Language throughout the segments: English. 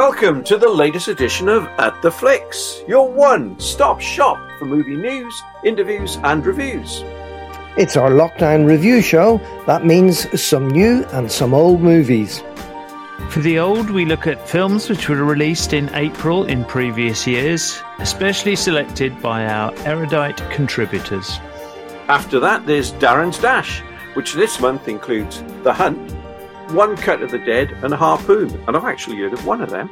Welcome to the latest edition of At the Flicks, your one stop shop for movie news, interviews, and reviews. It's our lockdown review show. That means some new and some old movies. For the old, we look at films which were released in April in previous years, especially selected by our erudite contributors. After that, there's Darren's Dash, which this month includes The Hunt, One Cut of the Dead, and a Harpoon. And I've actually heard of one of them.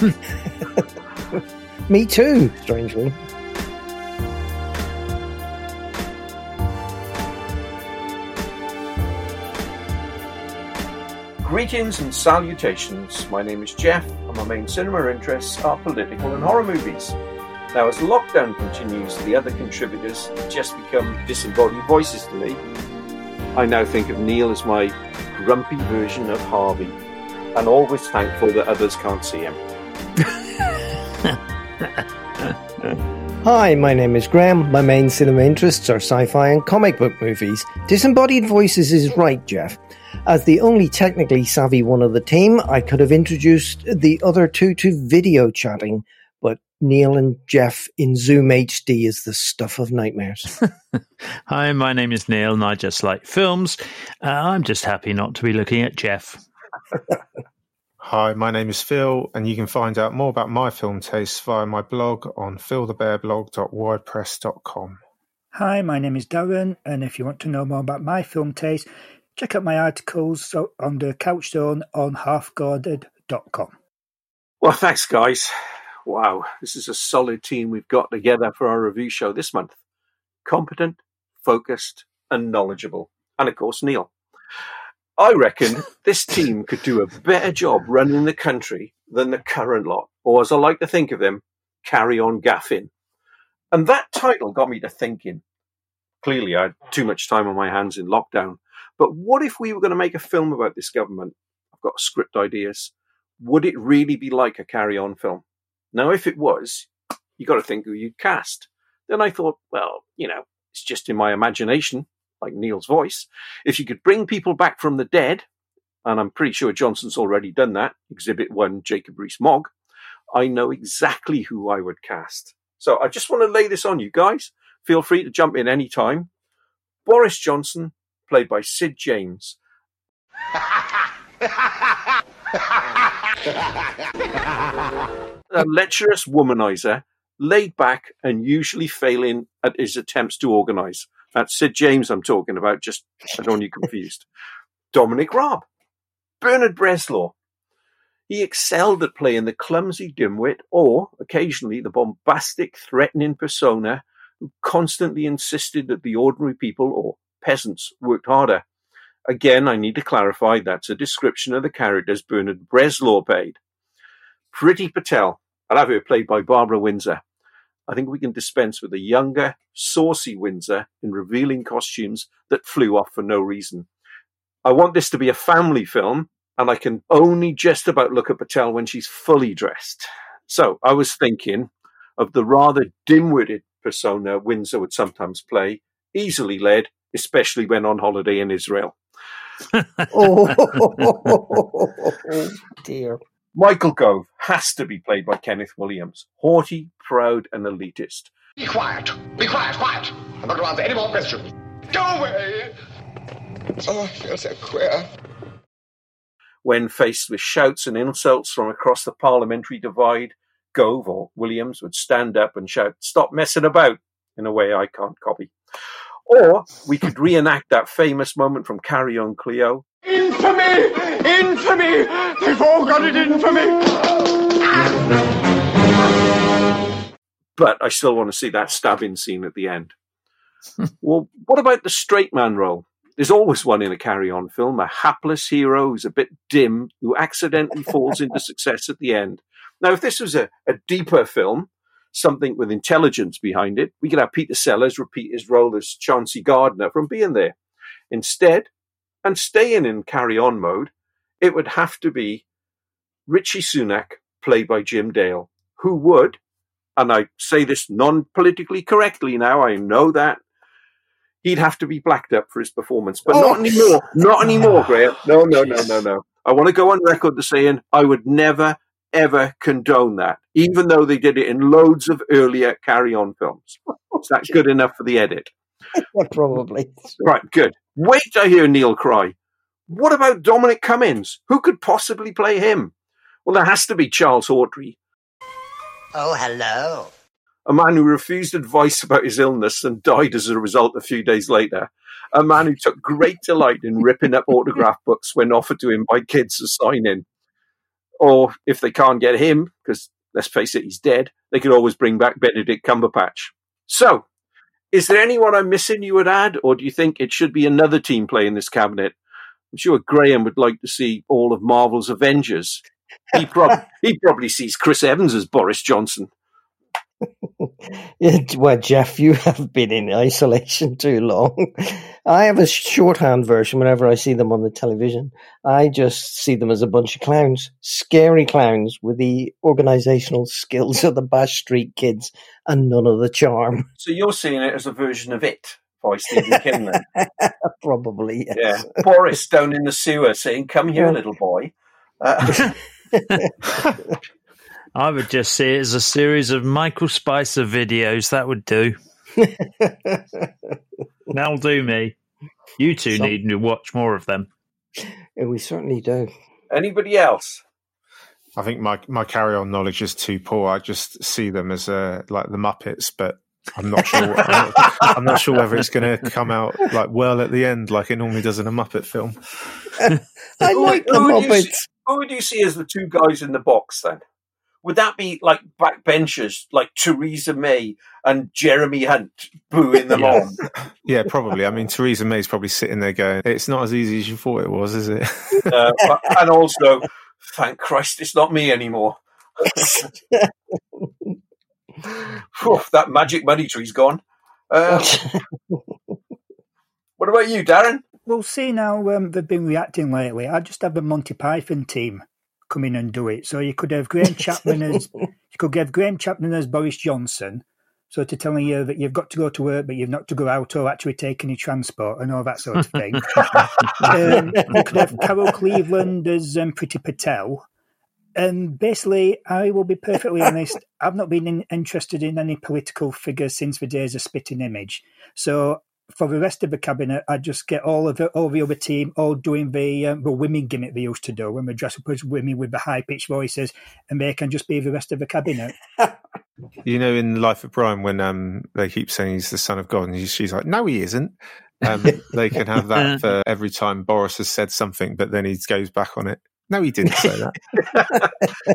Me too, strangely. Greetings and salutations. My name is Jeff, and my main cinema interests are political and horror movies. Now, as lockdown continues, the other contributors just become disembodied voices to me. I now think of Neil as my grumpy version of Harvey, and always thankful that others can't see him. Hi, my name is Graham. My main cinema interests are sci fi and comic book movies. Disembodied Voices is right, Jeff. As the only technically savvy one of the team, I could have introduced the other two to video chatting, Neil and Jeff in Zoom HD is the stuff of nightmares. Hi, my name is Neil, and I just like films. Uh, I'm just happy not to be looking at Jeff. Hi, my name is Phil, and you can find out more about my film tastes via my blog on philthebearblog.wordpress.com. Hi, my name is Darren, and if you want to know more about my film taste, check out my articles on the Couchstone on halfguarded.com. Well, thanks, guys. Wow, this is a solid team we've got together for our review show this month. Competent, focused, and knowledgeable. And of course, Neil. I reckon this team could do a better job running the country than the current lot, or as I like to think of them, carry on gaffing. And that title got me to thinking. Clearly, I had too much time on my hands in lockdown. But what if we were going to make a film about this government? I've got script ideas. Would it really be like a carry on film? Now, if it was, you got to think who you'd cast. Then I thought, well, you know, it's just in my imagination like Neil's voice, if you could bring people back from the dead, and I'm pretty sure Johnson's already done that, Exhibit 1, Jacob Rees-Mogg, I know exactly who I would cast. So I just want to lay this on you guys. Feel free to jump in any time. Boris Johnson, played by Sid James. a lecherous womanizer, laid back and usually failing at his attempts to organise. That's Sid James I'm talking about, just I don't want you confused. Dominic Raab, Bernard Bresslaw. He excelled at playing the clumsy dimwit or occasionally the bombastic, threatening persona who constantly insisted that the ordinary people or peasants worked harder. Again, I need to clarify that's a description of the characters Bernard Bresslaw played. Priti Patel, I'll have her played by Barbara Windsor. I think we can dispense with a younger, saucy Windsor in revealing costumes that flew off for no reason. I want this to be a family film, and I can only just about look at Patel when she's fully dressed. So I was thinking of the rather dim-witted persona Windsor would sometimes play, easily led, especially when on holiday in Israel. Oh, dear. Michael Gove has to be played by Kenneth Williams, haughty, proud, and elitist. Be quiet! Be quiet! Quiet! I'm not going to answer any more questions. Go away! Oh, I feel so queer. When faced with shouts and insults from across the parliamentary divide, Gove or Williams would stand up and shout, Stop messing about, in a way I can't copy. Or we could reenact that famous moment from Carry On Cleo. Infamy! Infamy! They've all got it in for me! But I still want to see that stabbing scene at the end. well, what about the straight man role? There's always one in a carry on film, a hapless hero who's a bit dim, who accidentally falls into success at the end. Now, if this was a, a deeper film, something with intelligence behind it, we could have Peter Sellers repeat his role as Chauncey Gardiner from being there. Instead, and staying in carry on mode, it would have to be Rishi Sunak, played by Jim Dale, who would, and I say this non politically correctly now, I know that, he'd have to be blacked up for his performance. But Oh. not anymore. Not anymore, Graham. No, no, no, no, no. I want to go on record to saying I would never, ever condone that, even though they did it in loads of earlier Carry On films. Is that good enough for the edit? Yeah, probably. Right, good. Wait, I hear Neil cry. What about Dominic Cummings? Who could possibly play him? Well, there has to be Charles Hawtrey, Oh, hello. a man who refused advice about his illness and died as a result a few days later. A man who took great delight in ripping up autograph books when offered to him by kids to sign in. Or if they can't get him, because let's face it, he's dead, they could always bring back Benedict Cumberbatch. So, is there anyone I'm missing you would add, or do you think it should be another team playing this cabinet? I'm sure Graham would like to see all of Marvel's Avengers. He, prob- he probably sees Chris Evans as Boris Johnson. Well, Jeff, you have been in isolation too long. I have a shorthand version whenever I see them on the television. I just see them as a bunch of clowns, scary clowns with the organizational skills of the Bash Street kids and none of the charm. So you're seeing it as a version of it by Stephen King then? Probably, yes. Yeah. Boris down in the sewer saying, Come here, little boy. Uh, I would just see it as a series of Michael Spicer videos. That would do. That'll do me. You two Some- need to watch more of them. Yeah, we certainly do. anybody else? I think my my carry on knowledge is too poor. I just see them as uh, like the Muppets, but I'm not sure. I'm, not, I'm not sure whether it's going to come out like well at the end, like it normally does in a Muppet film. I Who- like the who would see- Muppets. Who would you see as the two guys in the box then? Would that be like backbenchers, like Theresa May and Jeremy Hunt booing them Yeah. on? Yeah, probably. I mean, Theresa May's probably sitting there going, "It's not as easy as you thought it was, is it?" Uh, but- and also, thank Christ it's not me anymore. Phew, that magic money tree's gone. Uh, what about you, Darren? We'll see now um, they've been reacting lately. I just have a Monty Python team come in and do it. So you could have Graham Chapman as you could have Graham Chapman as Boris Johnson. So to telling you that you've got to go to work, but you've not to go out or actually take any transport and all that sort of thing. um, you could have Carol Cleveland as um, Priti Patel. And basically, I will be perfectly honest. I've not been in, interested in any political figures since the days of Spitting Image. So for the rest of the cabinet, I just get all of the all the other team all doing the um, the women gimmick they used to do when they dress up as women with the high pitched voices, and they can just be the rest of the cabinet. You know, in Life of Brian, when um, they keep saying he's the son of God, and he's, she's like, "No, he isn't." Um, they can have that for every time Boris has said something, but then he goes back on it. No, he didn't say that.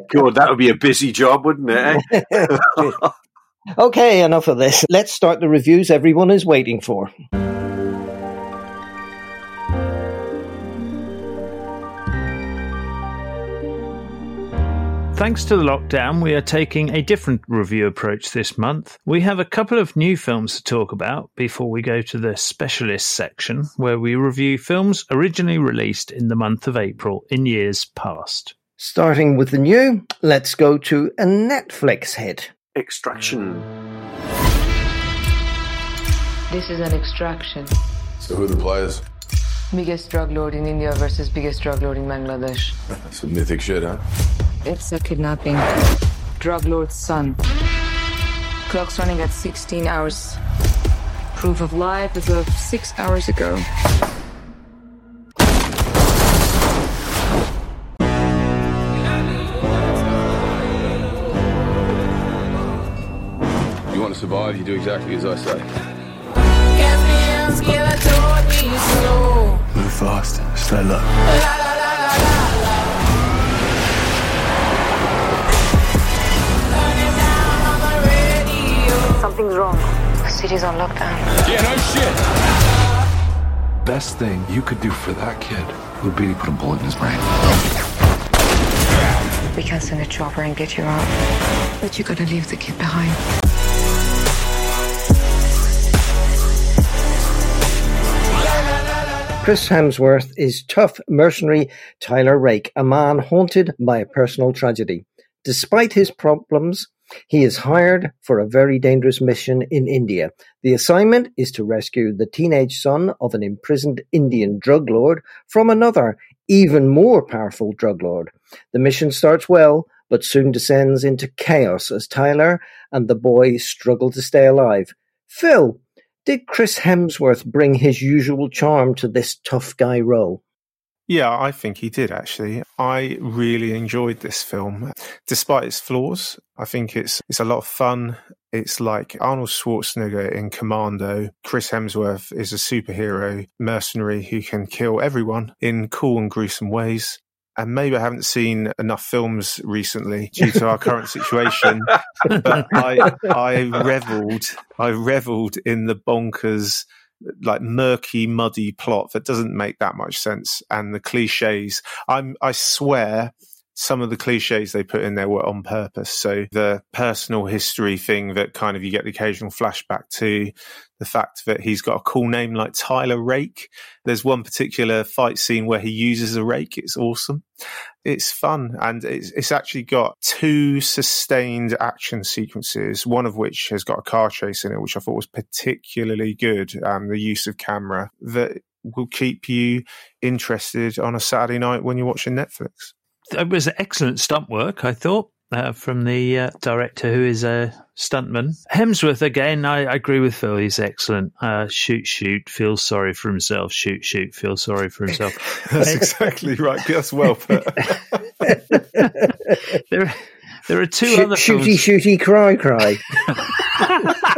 God, that would be a busy job, wouldn't it? eh? Okay, enough of this. Let's start the reviews everyone is waiting for. Thanks to the lockdown, we are taking a different review approach this month. We have a couple of new films to talk about before we go to the specialist section, where we review films originally released in the month of April in years past. Starting with the new, let's go to a Netflix hit. Extraction. This is an extraction. So who are the players? Biggest drug lord in India versus biggest drug lord in Bangladesh. Some mythic shit, huh? It's a kidnapping. Drug lord's son. Clock's running at 16 hours. Proof of life as of six hours ago. To survive, you do exactly as I say. Move fast, stay low. Something's wrong. The city's on lockdown. Yeah, no shit. Best thing you could do for that kid would be to put a bullet in his brain. We can send a chopper and get you out. But you gotta leave the kid behind. Chris Hemsworth is tough mercenary Tyler Rake, a man haunted by a personal tragedy. Despite his problems, he is hired for a very dangerous mission in India. The assignment is to rescue the teenage son of an imprisoned Indian drug lord from another, even more powerful drug lord. The mission starts well, but soon descends into chaos as Tyler and the boy struggle to stay alive. Phil, did Chris Hemsworth bring his usual charm to this tough guy role? Yeah, I think he did actually. I really enjoyed this film. Despite its flaws, I think it's it's a lot of fun. It's like Arnold Schwarzenegger in Commando. Chris Hemsworth is a superhero mercenary who can kill everyone in cool and gruesome ways. And maybe I haven't seen enough films recently due to our current situation, but I I reveled I reveled in the bonkers like murky, muddy plot that doesn't make that much sense, and the cliches. I'm I swear some of the cliches they put in there were on purpose. So the personal history thing that kind of you get the occasional flashback to, the fact that he's got a cool name like Tyler Rake. There's one particular fight scene where he uses a rake. It's awesome. It's fun. And it's, it's actually got two sustained action sequences, one of which has got a car chase in it, which I thought was particularly good. Um, the use of camera that will keep you interested on a Saturday night when you're watching Netflix it was excellent stunt work, I thought. Uh, from the uh, director who is a stuntman. Hemsworth, again, I, I agree with Phil. He's excellent. Uh, shoot, shoot, feels sorry for himself. Shoot, shoot, feels sorry for himself. That's exactly right. That's well put. there, there are two Shoot, other shooty, films. shooty, cry, cry.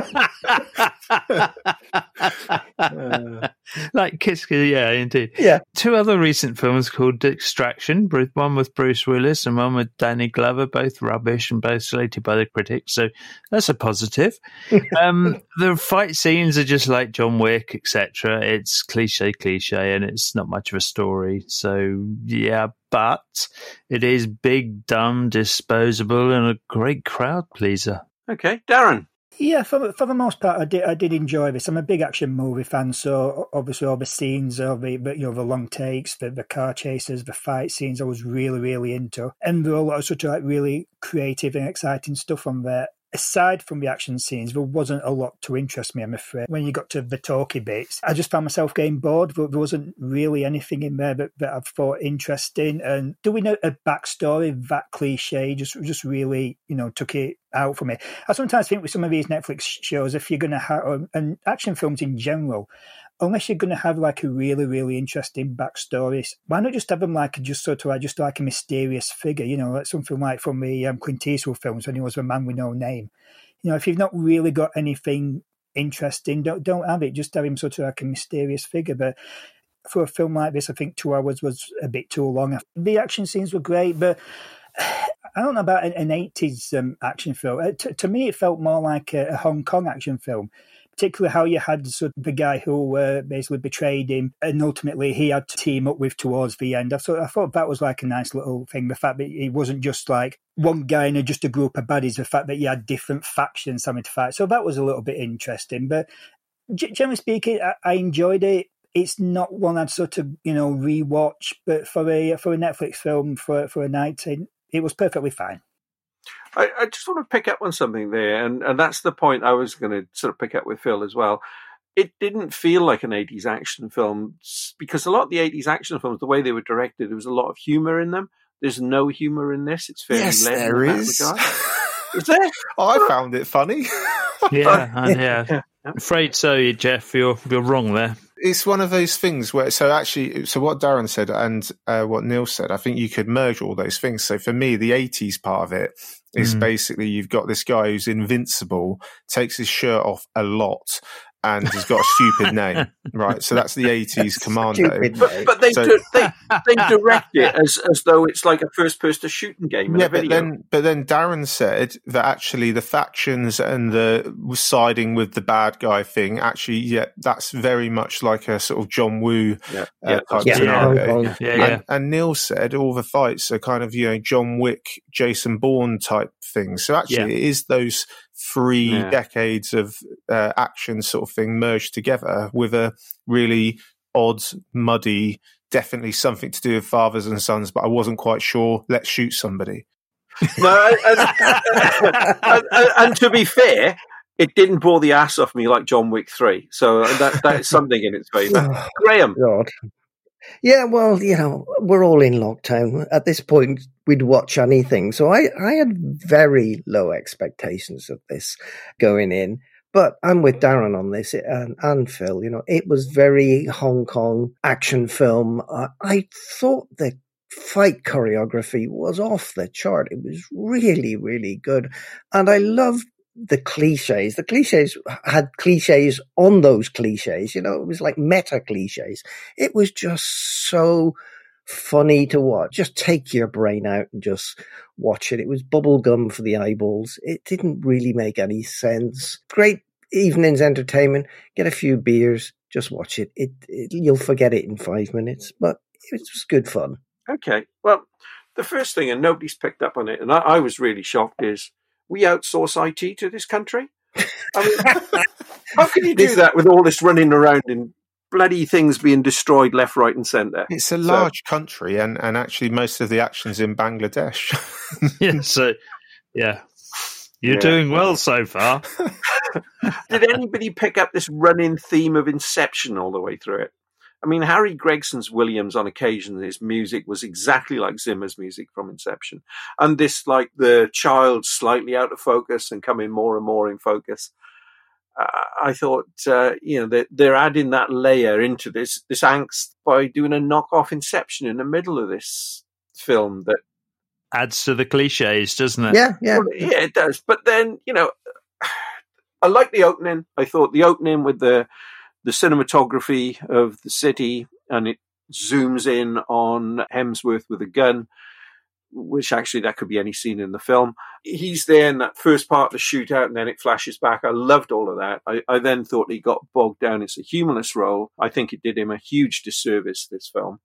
like Kiss, yeah, indeed. Yeah. Two other recent films called Extraction, one with Bruce Willis and one with Danny Glover, both rubbish and both slated by the critics. So that's a positive. um, the fight scenes are just like John Wick, etc. It's cliche, cliche, and it's not much of a story. So yeah, but it is big, dumb, disposable, and a great crowd pleaser. Okay, Darren. Yeah, for for the most part, I did I did enjoy this. I'm a big action movie fan, so obviously all the scenes of the you know the long takes, the the car chases, the fight scenes, I was really really into, and there were a lot of of like really creative and exciting stuff on there. Aside from the action scenes, there wasn't a lot to interest me. I'm afraid when you got to the talky bits, I just found myself getting bored. There wasn't really anything in there that, that I thought interesting. And doing a, a backstory that cliche just just really you know took it out for me. I sometimes think with some of these Netflix shows, if you're going to have um, and action films in general, unless you're going to have like a really really interesting backstory, why not just have him like just sort of like just like a mysterious figure, you know, like something like from the um, Clint Eastwood films when he was a man with no name. You know, if you've not really got anything interesting, don't don't have it. Just have him sort of like a mysterious figure, but. For a film like this, I think two hours was a bit too long. The action scenes were great, but I don't know about an, an 80s um, action film. Uh, t- to me, it felt more like a, a, Hong Kong action film, particularly how you had sort of the guy who uh, basically betrayed him, and ultimately he had to team up with towards the end. I thought, I thought that was like a nice little thing. The fact that it wasn't just like one guy and just a group of baddies, the fact that you had different factions having to fight. So that was a little bit interesting. But generally speaking, I, I enjoyed it it's not one I'd sort of you know rewatch, but for a for a Netflix film for for a night, it was perfectly fine. I, I, just want to pick up on something there, and, and that's the point I was going to sort of pick up with Phil as well. It didn't feel like an 80s action film because a lot of the 80s action films, the way they were directed, there was a lot of humor in them. There's no humor in this. It's fairly yes, level there in that is. regard. Is there? I found it funny. yeah, and yeah. Afraid so, Jeff. You're you're wrong there. It's one of those things where, so actually, so what Darren said and uh, what Neil said, I think you could merge all those things. So for me, the 80s part of it is Mm. basically you've got this guy who's invincible, takes his shirt off a lot, and he's got a stupid name, right? So that's the 80s commando. But, but they, So- do, they they direct it as, as though it's like a first person shooting game Yeah, but then, but then Darren said that actually the factions and the siding with the bad guy thing, actually, yeah, that's very much like a sort of John Woo yeah, uh, yeah, type Yeah, scenario. Hong Yeah, yeah. And, and Neil said all the fights are kind of you know John Wick, Jason Bourne type things. So actually, it is those three Yeah. decades of uh, action sort of thing merged together with a really odd, muddy, definitely something to do with fathers and sons. But I wasn't quite sure. Let's shoot somebody. No, and, and- and- and to be fair, it didn't bore the ass off me like John Wick 3. So that, that's something in its favour. Graham. God. Yeah, well, you know, we're all in lockdown. At this point, we'd watch anything. So I, I had very low expectations of this going in. But I'm with Darren on this and, and Phil. You know, it was very Hong Kong action film. Uh, I thought the fight choreography was off the chart. It was really, really good. And I loved the cliches. The cliches had cliches on those cliches. You know, it was like meta cliches. It was just so funny to watch. Just take your brain out and just watch it. It was bubblegum for the eyeballs. It didn't really make any sense. Great evening's entertainment. Get a few beers. Just watch it. It, it you'll forget it in five minutes, but it was good fun. Okay. Well, the first thing, and nobody's picked up on it, and I, I was really shocked, is we outsource IT to this country. I mean, how can you do that with all this running around and bloody things being destroyed left, right, and centre? It's a large so, country, and, and actually most of the action's in Bangladesh. yeah, so yeah, you're yeah. doing well so far. Did anybody pick up this running theme of Inception all the way through it? I mean, Harry Gregson's Williams on occasion, his music was exactly like Zimmer's music from Inception. And this, like the child slightly out of focus and coming more and more in focus. Uh, I thought, uh, you know, they're, they're, adding that layer into this, this angst by doing a knockoff Inception in the middle of this film that adds to the cliches, doesn't it? Yeah, yeah. Well, yeah, it does. But then, you know, I like the opening. I thought the opening with the the cinematography of the city, and it zooms in on Hemsworth with a gun, which actually that could be any scene in the film. He's there in that first part of the shootout, and then it flashes back. I loved all of that. I, I then thought he got bogged down. It's a humorless role. I think it did him a huge disservice. This film.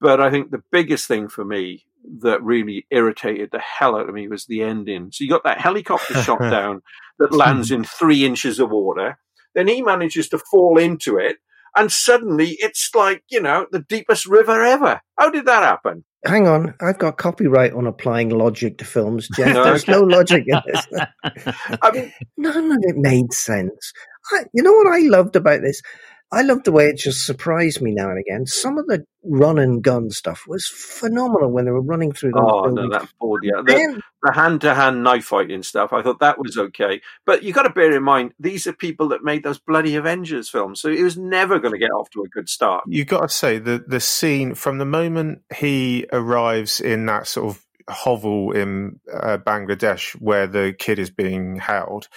But I think the biggest thing for me that really irritated the hell out of me was the ending. So you got that helicopter shot down that lands in three inches of water. Then he manages to fall into it, and suddenly it's like, you know, the deepest river ever. How did that happen? Hang on, I've got copyright on applying logic to films, Jeff. There's no logic in this. I mean, none of it made sense. I, you know what I loved about this? I loved the way it just surprised me now and again. Some of the run and gun stuff was phenomenal when they were running through the. Oh buildings. no, that bored yeah. The, the hand-to-hand knife fighting stuff, I thought that was okay. But you've got to bear in mind these are people that made those bloody Avengers films, so it was never going to get off to a good start. You've got to say the the scene from the moment he arrives in that sort of hovel in uh, Bangladesh where the kid is being held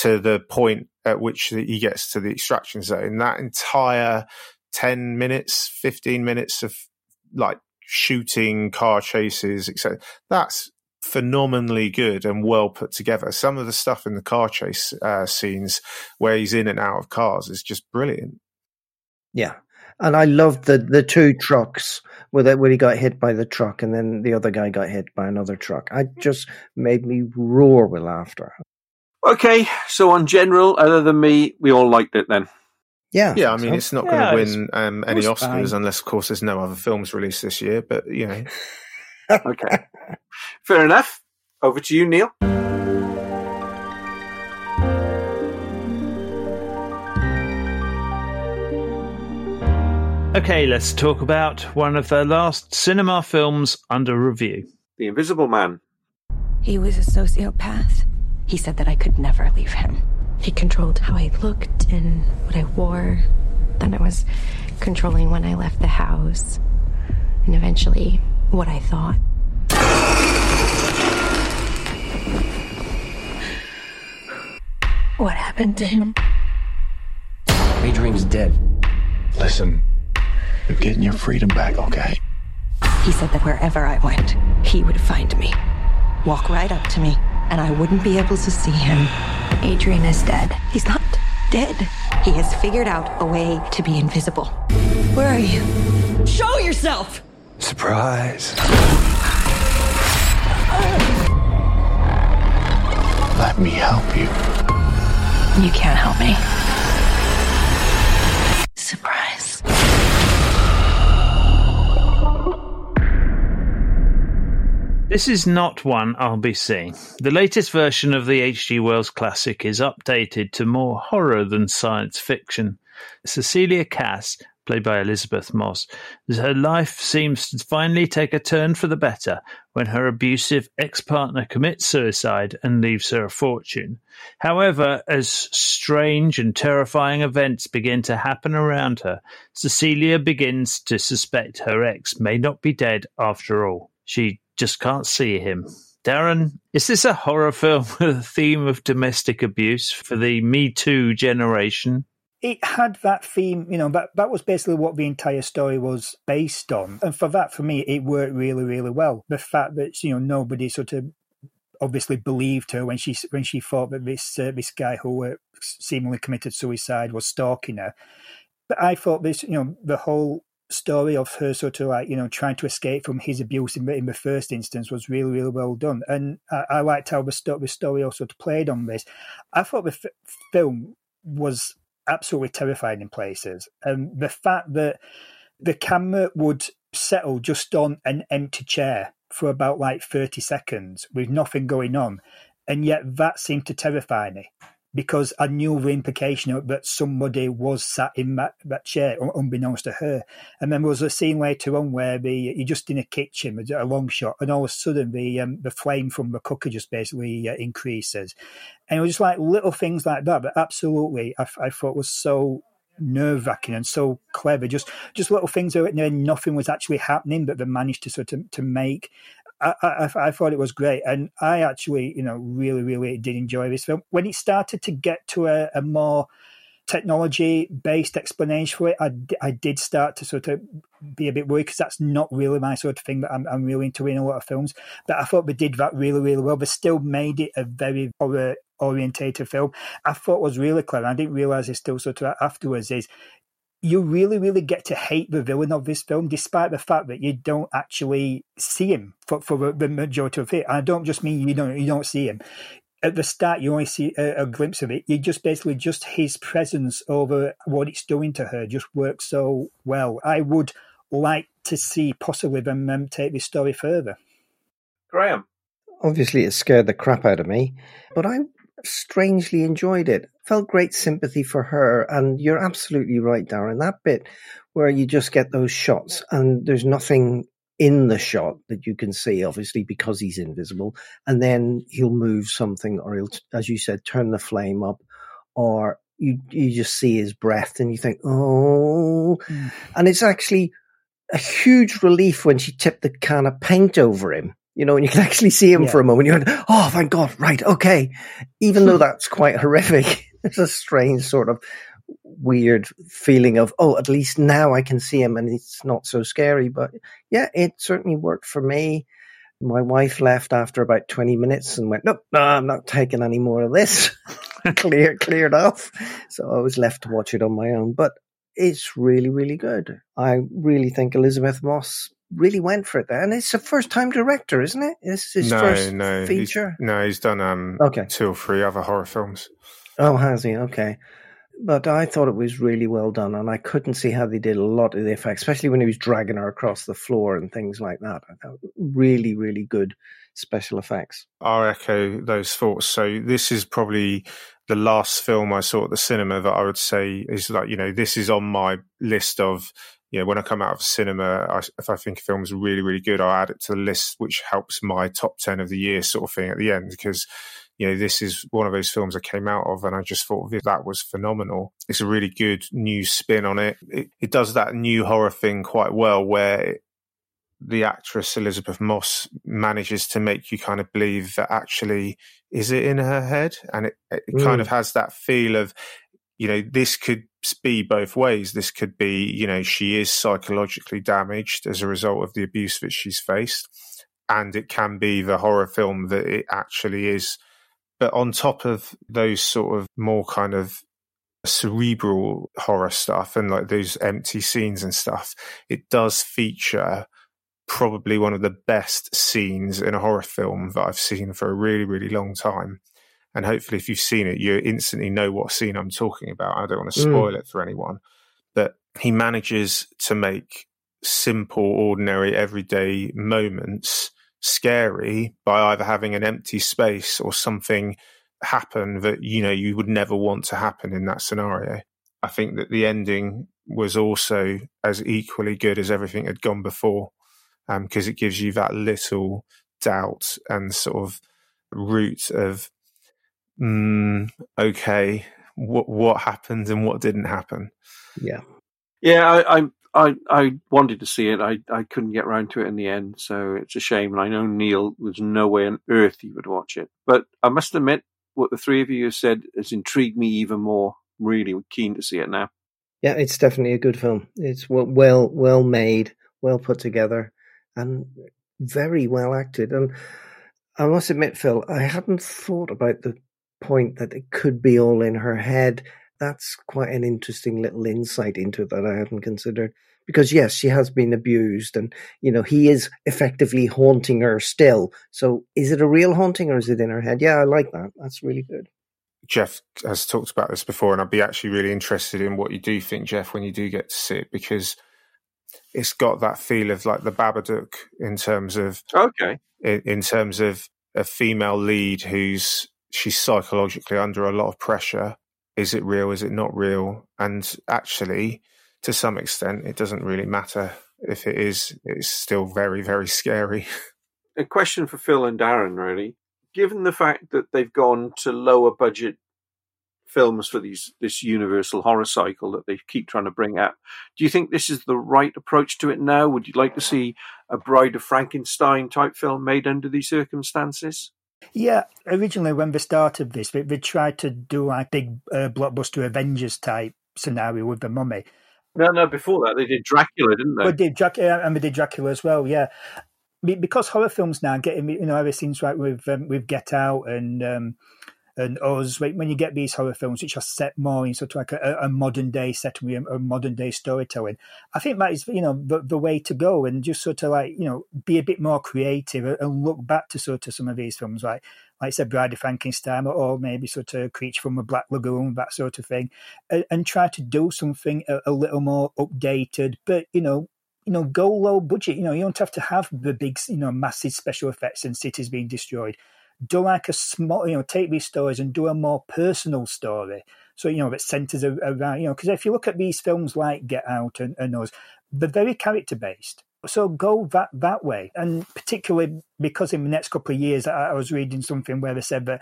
to the point at which he gets to the extraction zone. That entire 10 minutes, 15 minutes of like shooting, car chases, etc. That's phenomenally good and well put together. Some of the stuff in the car chase uh, scenes where he's in and out of cars is just brilliant. Yeah, and I loved the the two trucks where where he got hit by the truck and then the other guy got hit by another truck. I just made me roar with laughter. Okay, so on general, other than me, we all liked it then. Yeah, yeah. I mean, so, it's not going to win um, any Oscars fine. unless, of course, there's no other films released this year. But you know, okay, fair enough. Over to you, Neil. Okay, let's talk about one of the last cinema films under review The Invisible Man. He was a sociopath. He said that I could never leave him. He controlled how I looked and what I wore. Then I was controlling when I left the house. And eventually, what I thought. What happened to him? Adrian's dead. Listen, you're getting your freedom back, okay? He said that wherever I went, he would find me, walk right up to me, and I wouldn't be able to see him. Adrian is dead. He's not dead. He has figured out a way to be invisible. Where are you? Show yourself! Surprise. Let me help you. You can't help me. Surprise. This is not one I'll be seeing. The latest version of the H.G. Wells classic is updated to more horror than science fiction. Cecilia Kass played by Elisabeth Moss, her life seems to finally take a turn for the better when her abusive ex partner commits suicide and leaves her a fortune. However, as strange and terrifying events begin to happen around her, Cecilia begins to suspect her ex may not be dead after all. She just can't see him. Darren, is this a horror film with a theme of domestic abuse for the Me Too generation? it had that theme, you know, that that was basically what the entire story was based on. And for that, for me, it worked really, really well. The fact that, you know, nobody sort of obviously believed her when she when she thought that this uh, this guy who uh, seemingly committed suicide was stalking her. But I thought this, you know, the whole story of her sort of like you know trying to escape from his abuse in the, in the first instance was really really well done and I, I liked how the, sto- the story also played on this I thought the f- film was absolutely terrifying in places. And the fact that the camera would settle just on an empty chair for about like 30 seconds with nothing going on. And yet that seemed to terrify me because I knew the implication that somebody was sat in that, that chair, unbeknownst to her. And then there was a scene later on where the you're just in a kitchen, a long shot, and all of a sudden the um, the flame from the cooker just basically uh, increases, and it was just like little things like that. But absolutely, I, I thought was so nerve wracking and so clever. Just just little things where nothing was actually happening, but they managed to sort of to make I, I, I, thought it was great, and I actually, you know, really, really did enjoy this film. When it started to get to a, a more technology-based explanation for it, I, I did start to sort of be a bit worried because that's not really my sort of thing that I'm, I'm really into in a lot of films. But I thought they did that really, really well. They still made it a very horror orientated film. I thought was really clever. I didn't realize it still sort of afterwards is you really, really get to hate the villain of this film, despite the fact that you don't actually see him for, for the majority of it. I don't just mean you don't you don't see him. At the start, you only see a, a glimpse of it. You just basically just his presence over what it's doing to her just works so well. I would like to see possibly them um, take this story further. Graham, obviously, it scared the crap out of me, but I strangely enjoyed it. Felt great sympathy for her, and you're absolutely right, Darren. That bit where you just get those shots, and there's nothing in the shot that you can see, obviously, because he's invisible, and then he'll move something, or he'll, as you said, turn the flame up, or you you just see his breath, and you think, oh, mm. and it's actually a huge relief when she tipped the can of paint over him you know, and you can actually see him yeah. for a moment. You're like, oh, thank God, right, okay. Even though that's quite horrific, it's a strange sort of weird feeling of, oh, at least now I can see him and it's not so scary. But yeah, it certainly worked for me. My wife left after about 20 minutes and went, nope, no, I'm not taking any more of this. Clear, cleared off. So I was left to watch it on my own. But it's really, really good. I really think Elisabeth Moss really went for it there. And it's a first time director, isn't it? It's his no, first no, feature. He's, no, he's done um okay. two or three other horror films. Oh, has he? Okay. But I thought it was really well done, and I couldn't see how they did a lot of the effects, especially when he was dragging her across the floor and things like that. Really, really good special effects. I echo those thoughts. So this is probably the last film I saw at the cinema that I would say is like, you know, this is on my list of you know, when I come out of cinema, I, if I think a film is really, really good, I'll add it to the list, which helps my top 10 of the year sort of thing at the end. Because, you know, this is one of those films I came out of and I just thought that was phenomenal. It's a really good new spin on it. It, it does that new horror thing quite well where the actress Elisabeth Moss manages to make you kind of believe that actually is it in her head? And it, it mm. kind of has that feel of, you know, this could be both ways. This could be, you know, she is psychologically damaged as a result of the abuse that she's faced. And it can be the horror film that it actually is. But on top of those sort of more kind of cerebral horror stuff and like those empty scenes and stuff, it does feature probably one of the best scenes in a horror film that I've seen for a really, really long time and hopefully if you've seen it you instantly know what scene i'm talking about i don't want to hmm. spoil mm. it for anyone but he manages to make simple ordinary everyday moments scary by either having an empty space or something happen that you know you would never want to happen in that scenario i think that the ending was also as equally good as everything had gone before, because um, it gives you that little doubt and sort of root of, mm, okay, what what happened and what didn't happen. Yeah, yeah. I, I I I wanted to see it. I I couldn't get around to it in the end, so it's a shame. And I know Neil was no way on earth he would watch it. But I must admit, what the three of you have said has intrigued me even more. I'm really keen to see it now. Yeah, it's definitely a good film. It's well well, well made, well put together, and very well acted. And I must admit, Phil, I hadn't thought about the point that it could be all in her head. That's quite an interesting little insight into it that I hadn't considered. Because yes, she has been abused and, you know, he is effectively haunting her still. So is it a real haunting or is it in her head? Yeah, I like that. That's really good. Jeff has talked about this before, and I'd be actually really interested in what you do think, Jeff, when you do get to see it, because it's got that feel of like the Babadook in terms of okay, in, in terms of a female lead who's she's psychologically under a lot of pressure. Is it real? Is it not real? And actually, to some extent, it doesn't really matter if it is. It's still very, very scary. A question for Phil and Darren, really. Given the fact that they've gone to lower budget films for these this universal horror cycle that they keep trying to bring up. Do you think this is the right approach to it now? Would you like to see a Bride of Frankenstein type film made under these circumstances? Yeah, originally when they started this, they, they tried to do like big uh, blockbuster Avengers type scenario with the Mummy. No, no. Before that, they did Dracula, didn't they? But did Dracula, and they did Dracula as well. Yeah, because horror films now getting you know everything's right with um, with Get Out and um, and us when you get these horror films which are set more in sort of like a, a modern day setting, a modern day storytelling. I think that is you know the, the way to go and just sort of like you know be a bit more creative and look back to sort of some of these films like like I said, Bride of Frankenstein, or maybe sort of Creature from a Black Lagoon, that sort of thing, and, and try to do something a, a, little more updated, but you know, you know, go low budget. You know, you don't have to have the big, you know, massive special effects and cities being destroyed do like a small, you know, take these stories and do a more personal story. So, you know, that centers around, you know, because if you look at these films like Get Out and, and those, they're very character based. So go that that way, and particularly because in the next couple of years, I, I was reading something where they said that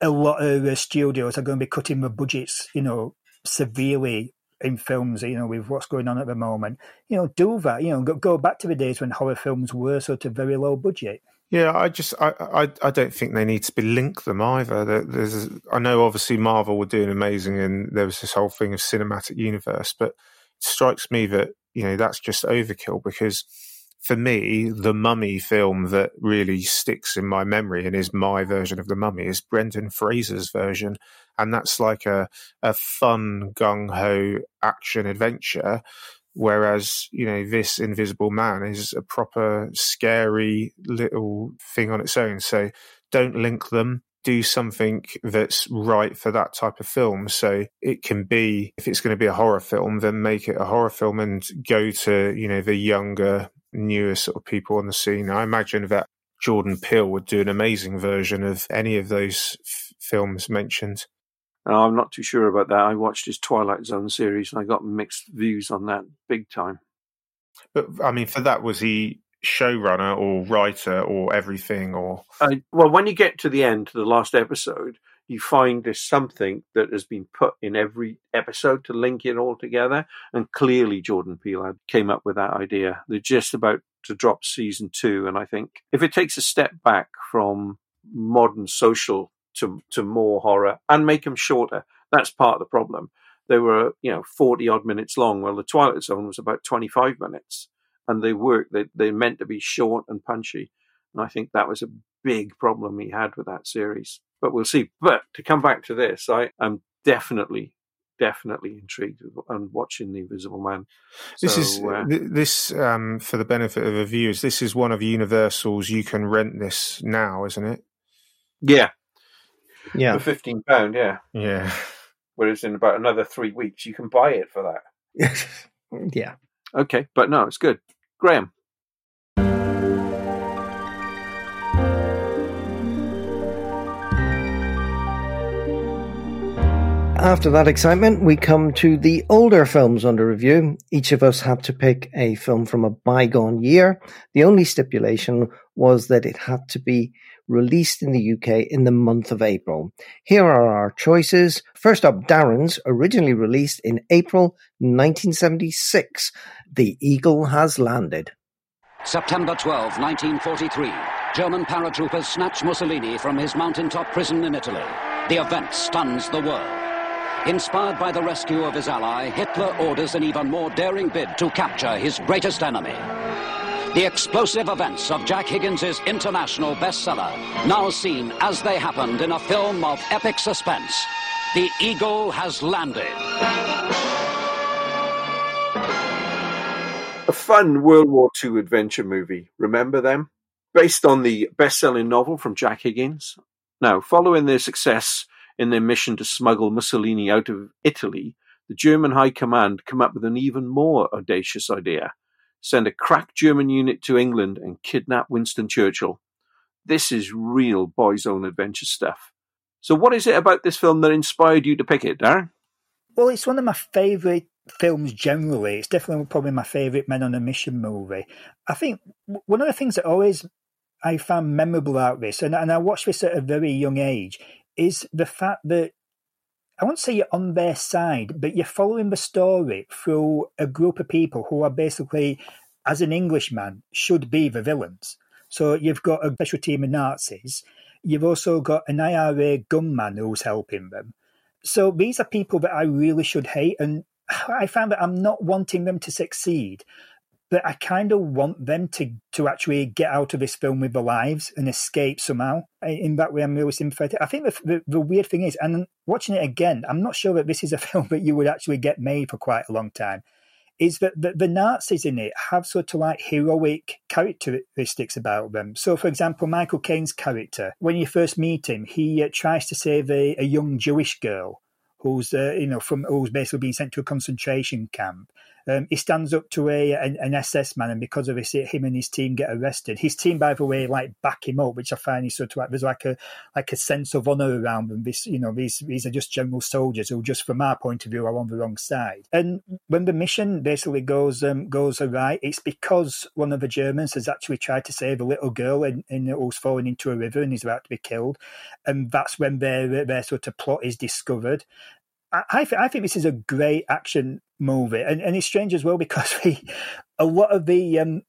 a lot of studios are going to be cutting the budgets, you know, severely in films, you know, with what's going on at the moment. You know, do that. You know, go, go back to the days when horror films were sort of very low budget. Yeah, I just I, I, I don't think they need to be linked them either. There's I know obviously Marvel were doing amazing, and there was this whole thing of cinematic universe, but it strikes me that you know that's just overkill because for me, the Mummy film that really sticks in my memory and is my version of the Mummy is Brendan Fraser's version, and that's like a a fun gung ho action adventure Whereas, you know, this Invisible Man is a proper scary little thing on its own. So don't link them. Do something that's right for that type of film. So it can be, if it's going to be a horror film, then make it a horror film and go to, you know, the younger, newer sort of people on the scene. I imagine that Jordan Peele would do an amazing version of any of those f- films mentioned. Uh, I'm not too sure about that. I watched his Twilight Zone series and I got mixed views on that big time. But I mean, for that, was he showrunner or writer or everything? Or uh, well, when you get to the end, to the last episode, you find there's something that has been put in every episode to link it all together. And clearly, Jordan Peele came up with that idea. They're just about to drop season two, and I think if it takes a step back from modern social to to more horror and make them shorter. That's part of the problem. They were you know forty odd minutes long. Well, the Twilight Zone was about twenty five minutes, and they worked. They they meant to be short and punchy, and I think that was a big problem he had with that series. But we'll see. But to come back to this, I am definitely definitely intrigued and watching the Invisible Man. This so, is uh, this um, for the benefit of the viewers. This is one of Universal's. You can rent this now, isn't it? Yeah, yeah. For fifteen pound, yeah. Yeah. Whereas in about another three weeks you can buy it for that. yeah. Okay, but no, it's good. Graham. After that excitement, we come to the older films under review. Each of us had to pick a film from a bygone year. The only stipulation was that it had to be released in the UK in the month of April. Here are our choices. First up, Darren's, originally released in April 1976. The Eagle Has Landed. September 12, 1943. German paratroopers snatch Mussolini from his mountaintop prison in Italy. The event stuns the world. Inspired by the rescue of his ally, Hitler orders an even more daring bid to capture his greatest enemy. The explosive events of Jack Higgins' international bestseller, now seen as they happened in a film of epic suspense. The Eagle has landed. A fun World War II adventure movie. Remember them? Based on the best selling novel from Jack Higgins. Now, following their success in their mission to smuggle Mussolini out of Italy, the German High Command come up with an even more audacious idea send a crack German unit to England and kidnap Winston Churchill. This is real boys' own adventure stuff. So, what is it about this film that inspired you to pick it, Darren? Well, it's one of my favourite films generally. It's definitely probably my favourite Men on a Mission movie. I think one of the things that always I found memorable about this, and, and I watched this at a very young age, is the fact that I won't say you're on their side, but you're following the story through a group of people who are basically, as an Englishman, should be the villains. So you've got a special team of Nazis. You've also got an IRA gunman who's helping them. So these are people that I really should hate. And I found that I'm not wanting them to succeed but I kind of want them to to actually get out of this film with their lives and escape somehow. In that way, I'm really sympathetic. I think the, the, the weird thing is, and watching it again, I'm not sure that this is a film that you would actually get made for quite a long time. Is that the, the Nazis in it have sort of like heroic characteristics about them? So, for example, Michael Caine's character, when you first meet him, he uh, tries to save a, a young Jewish girl who's uh, you know from who's basically being sent to a concentration camp um, he stands up to a an, an, SS man, and because of this, him and his team get arrested. His team, by the way, like back him up, which I find is sort of like there's like a like a sense of honor around them. This, you know, these these are just general soldiers who, just from our point of view, are on the wrong side. And when the mission basically goes um, goes awry, it's because one of the Germans has actually tried to save a little girl and, and who's fallen into a river and is about to be killed, and that's when their their sort of plot is discovered. I, th- I think this is a great action movie, and, and it's strange as well because we, a lot of the um,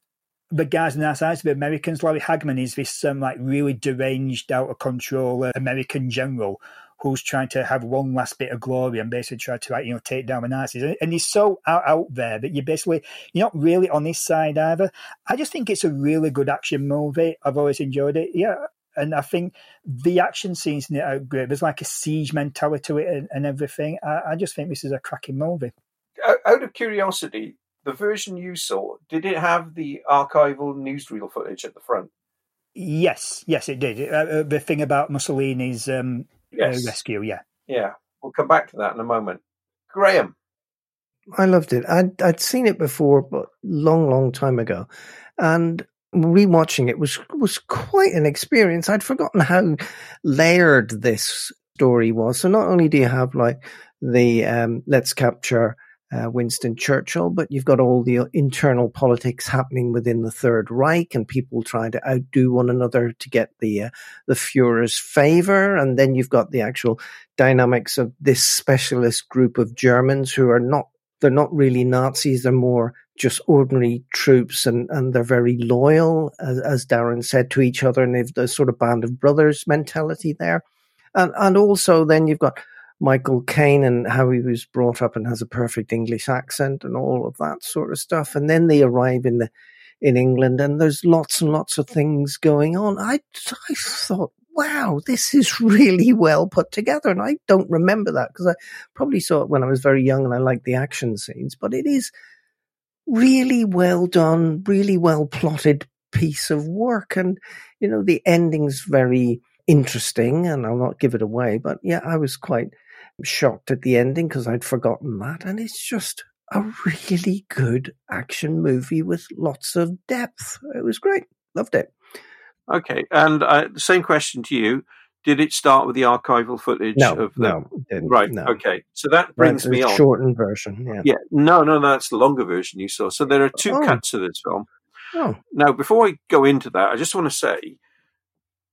the guys on our side, the Americans, Larry Hagman is this um, like really deranged, out of control uh, American general who's trying to have one last bit of glory and basically try to like, you know take down the Nazis, and, and he's so out, out there that you basically you're not really on his side either. I just think it's a really good action movie. I've always enjoyed it. Yeah, and I think the action scenes in it are great. There's like a siege mentality to it and, and everything. I, I, just think this is a cracking movie. Out of curiosity, the version you saw, did it have the archival newsreel footage at the front? Yes, yes, it did. Uh, uh the thing about Mussolini's um, uh, yes. uh, rescue, yeah. Yeah, we'll come back to that in a moment. Graham. I loved it. I'd, I'd seen it before, but long, long time ago. And rewatching it was was quite an experience. I'd forgotten how layered this story was. So not only do you have like the um, let's capture uh, Winston Churchill, but you've got all the internal politics happening within the Third Reich and people trying to outdo one another to get the uh, the Führer's favor, and then you've got the actual dynamics of this specialist group of Germans who are not they're not really Nazis; they're more just ordinary troops and, and they're very loyal, as, as Darren said, to each other. And they've the sort of band of brothers mentality there. And, and also then you've got Michael Caine and how he was brought up and has a perfect English accent and all of that sort of stuff. And then they arrive in the, in England and there's lots and lots of things going on. I, I thought, wow, this is really well put together. And I don't remember that because I probably saw it when I was very young and I liked the action scenes, but it is really well done, really well plotted piece of work. And, you know, the ending's very interesting and I'll not give it away, but yeah, I was quite shocked at the ending because I'd forgotten that. And it's just a really good action movie with lots of depth. It was great. Loved it. Okay. And uh, the same question to you. Did it start with the archival footage No, of the no, right? no. Okay, so that brings me on. shortened version. Yeah. Yeah, no, no, that's the longer version you saw. So there are two Oh. cuts of this film. Oh. Now, before I go into that, I just want to say,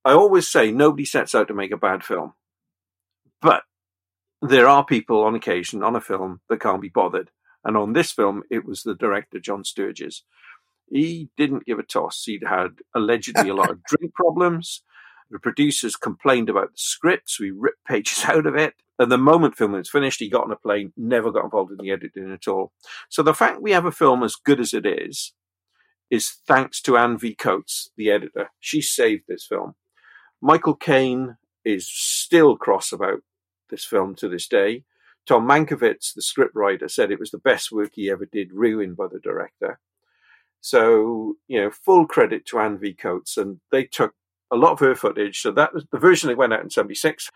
I always say nobody sets out to make a bad film, but there are people on occasion on a film that can't be bothered. And on this film, it was the director, John Sturges. He didn't give a toss. He'd had allegedly a lot of drink problems. The producers complained about the scripts. he ripped pages out of it. And the moment film was finished, he got on a plane, never got involved in the editing at all. So the fact we have a film as good as it is, is thanks to Anne V. Coates, the editor. She saved this film. Michael Caine is still cross about this film to this day. Tom Mankiewicz, the scriptwriter, said it was the best work he ever did, ruined by the director. So, you know, full credit to Anne V. Coates, and they took a lot of her footage. So that was the version that went out in 76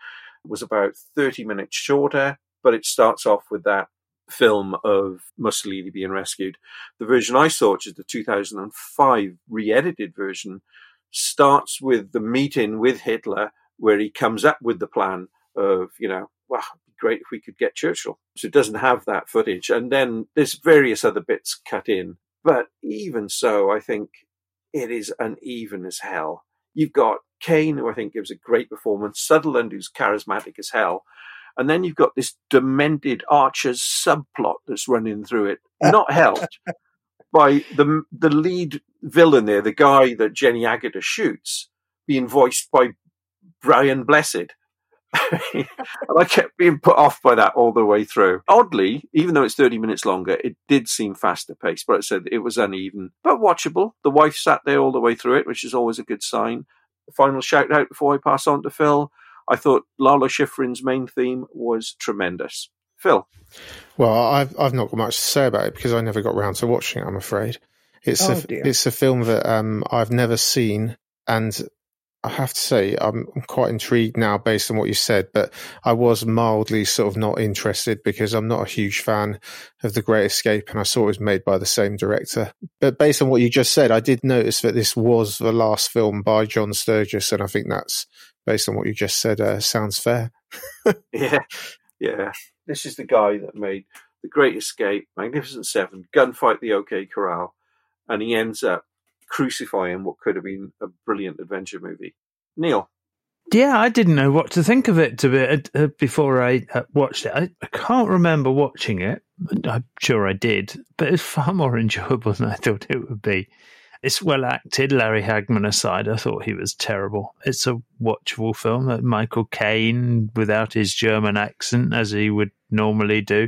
was about 30 minutes shorter, but it starts off with that film of Mussolini being rescued. The version I saw, which is the 2005 re-edited version, starts with the meeting with Hitler, where he comes up with the plan of, you know, wow, it'd be great if we could get Churchill. So it doesn't have that footage. And then there's various other bits cut in. But even so, I think it is uneven as hell. You've got Caine, who I think gives a great performance, Sutherland, who's charismatic as hell. And then you've got this demented Archer's subplot that's running through it, not helped by the the lead villain there, the guy that Jenny Agutter shoots, being voiced by Brian Blessed. And I kept being put off by that all the way through. Oddly, even though it's 30 minutes longer, it did seem faster paced, but I said it was uneven, but watchable. The wife sat there all the way through it, which is always a good sign. Final shout out before I pass on to Phil. I thought Lalo Schifrin's main theme was tremendous. Phil. Well, I've I've not got much to say about it because I never got round to watching it. I'm afraid it's Oh, a dear. it's a film that um, I've never seen, and I have to say I'm, quite intrigued now based on what you said. But I was mildly sort of not interested because I'm not a huge fan of The Great Escape, and I saw it was made by the same director. But based on what you just said, I did notice that this was the last film by John Sturges, and I think that's based on what you just said uh, sounds fair. Yeah, yeah. This is the guy that made The Great Escape, Magnificent Seven, Gunfight the OK Corral, and he ends up crucifying what could have been a brilliant adventure movie. Neil. Yeah, I didn't know what to think of it to be, uh, before I uh, watched it. I, I can't remember watching it. I'm sure I did, but it's far more enjoyable than I thought it would be. It's well acted. Larry Hagman aside, I thought he was terrible. It's a watchable film. Michael Caine without his German accent, as he would normally do.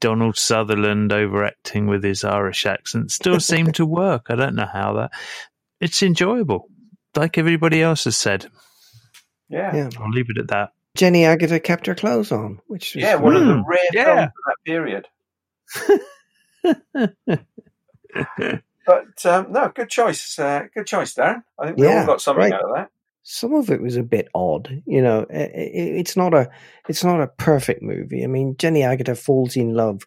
Donald Sutherland overacting with his Irish accent still seemed to work. I don't know how that. It's enjoyable, like everybody else has said. Yeah. Yeah. I'll leave it at that. Jenny Agutter kept her clothes on, which was Yeah, one of the Mm, rare yeah. films of that period. But um, no, good choice. Uh, good choice, Darren. I think we Yeah, all got something right. out of that. some of it was a bit odd. You know, I- I- it's not a it's not a perfect movie. I mean, Jenny Agutter falls in love,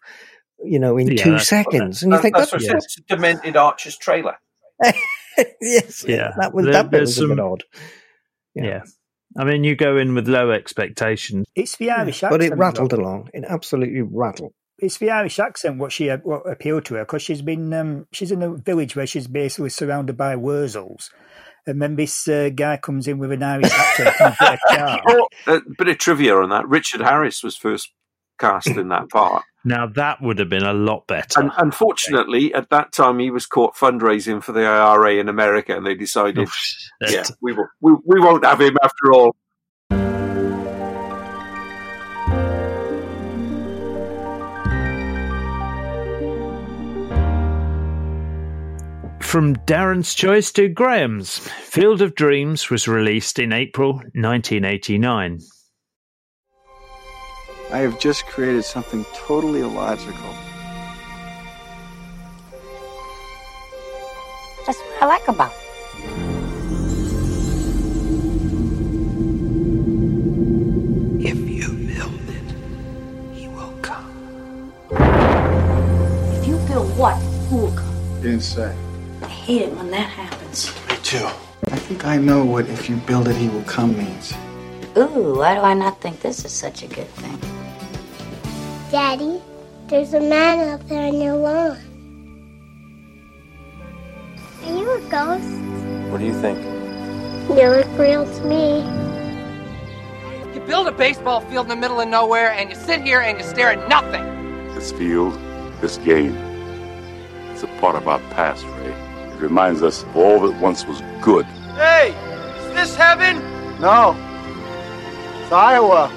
you know, in Yeah, two seconds, and you That- think that's that's, what it's a demented Archer's trailer. yes, Yeah. that was There- that bit there's was a bit odd. Yeah. I mean, you go in with low expectations. It's the Irish accent. But it rattled along. It absolutely rattled. It's the Irish accent what she what appealed to her because she's been um, she's in a village where she's basically surrounded by wurzels, and then this uh, guy comes in with an Irish accent a bit of. Oh, a bit of trivia on that. Richard Harris was first cast in that part. Now, that would have been a lot better. And unfortunately, at that time, he was caught fundraising for the IRA in America, and they decided, yeah, we, will, we, we won't have him after all. From Darren's choice to Graham's, Field of Dreams was released in April 1989. I have just created something totally illogical. That's what I like about it. If you build it, he will come. If you build what, who will come? Didn't say. I hate it when that happens. Me too. I think I know what if you build it, he will come means. Ooh, why do I not think this is such a good thing? Daddy, there's a man out there on your lawn. Are you a ghost? What do you think? You look real to me. You build a baseball field in the middle of nowhere and you sit here and you stare at nothing. This field, this game, it's a part of our past, Ray. It reminds us of all that once was good. Hey, is this heaven? No. It's Iowa.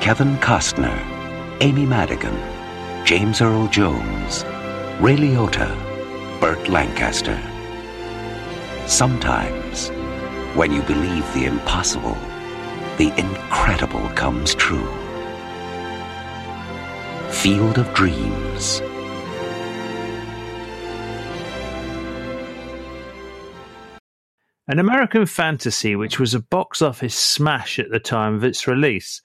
Kevin Costner, Amy Madigan, James Earl Jones, Ray Liotta, Burt Lancaster. Sometimes, when you believe the impossible, the incredible comes true. Field of Dreams. An American fantasy which was a box office smash at the time of its release.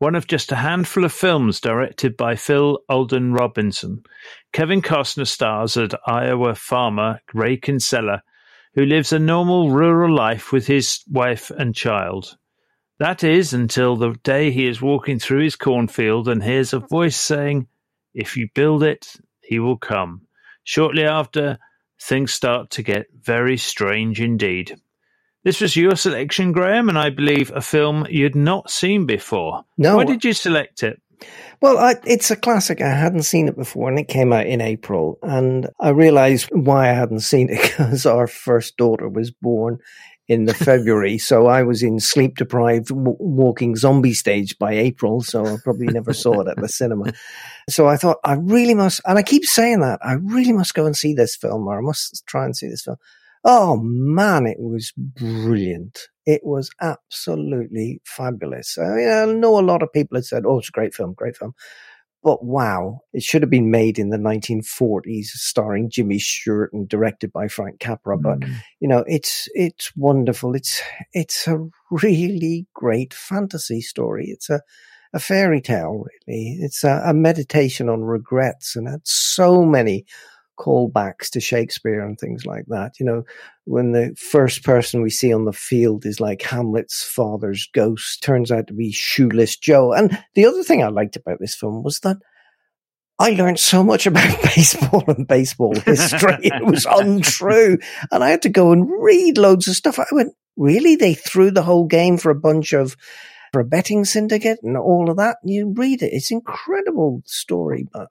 One of just a handful of films directed by Phil Alden Robinson. Kevin Costner stars as Iowa farmer Ray Kinsella, who lives a normal rural life with his wife and child. That is until the day he is walking through his cornfield and hears a voice saying, If you build it, he will come. Shortly after, things start to get very strange indeed. This was your selection, Graham, and I believe a film you'd not seen before. No. Why did you select it? Well, I, it's a classic. I hadn't seen it before, and it came out in April. And I realized why I hadn't seen it because our first daughter was born in the February. so I was in sleep deprived w- walking zombie stage by April. So I probably never saw it at the cinema. So I thought I really must, and I keep saying that I really must go and see this film, or I must try and see this film. Oh man, it was brilliant. It was absolutely fabulous. I, mean, I know a lot of people had said, "Oh, it's a great film, great film," but wow, it should have been made in the 1940s, starring Jimmy Stewart and directed by Frank Capra. But Mm. you know, it's it's wonderful. It's it's a really great fantasy story. It's a a fairy tale, really. It's a, a meditation on regrets, and had so many callbacks to Shakespeare and things like that. You know, when the first person we see on the field is like Hamlet's father's ghost, turns out to be Shoeless Joe. And the other thing I liked about this film was that I learned so much about baseball and baseball history. it was untrue. And I had to go and read loads of stuff. I went, really? They threw the whole game for a bunch of, for a betting syndicate and all of that. You read it. It's incredible story, but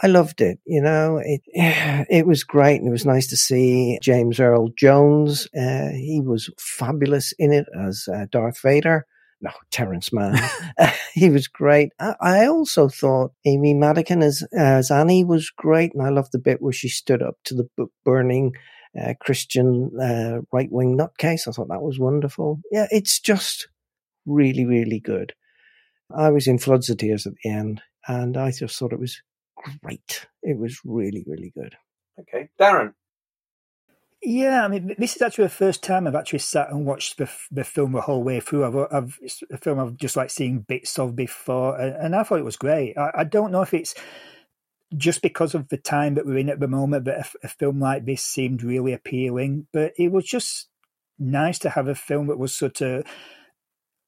I loved it. You know, it, it was great. And it was nice to see James Earl Jones. Uh, he was fabulous in it as uh, Darth Vader. No, Terrence Mann. he was great. I, I also thought Amy Madigan as, as Annie was great. And I loved the bit where she stood up to the book burning uh, Christian uh, right wing nutcase. I thought that was wonderful. Yeah, it's just really, really good. I was in floods of tears at the end, and I just thought it was great. It was really, really good. Okay, Darren. Yeah, I mean, this is actually the first time I've actually sat and watched the, the film the whole way through. I've, I've it's a film I've just like seen bits of before, and, and I thought it was great. I, I, don't know if it's just because of the time that we're in at the moment that a, a film like this seemed really appealing, but it was just nice to have a film that was sort of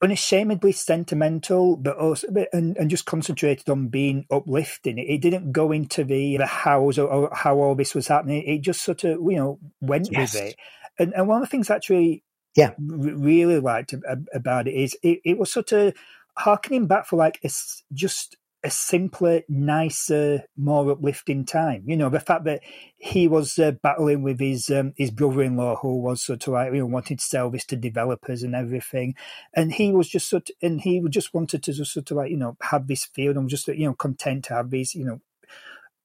unashamedly sentimental, but also and, and just concentrated on being uplifting. It, it didn't go into the the hows or, or, how all this was happening. It just sort of you know went Yes. with it. And and one of the things I actually Yeah. r- really liked about it is it, it was sort of harkening back for like a s just a simpler, nicer, more uplifting time. You know, the fact that he was uh, battling with his um, his brother-in-law, who was sort of like you know wanting to sell this to developers and everything, and he was just sort of, and he just wanted to just sort of like you know have this field and just you know content to have these you know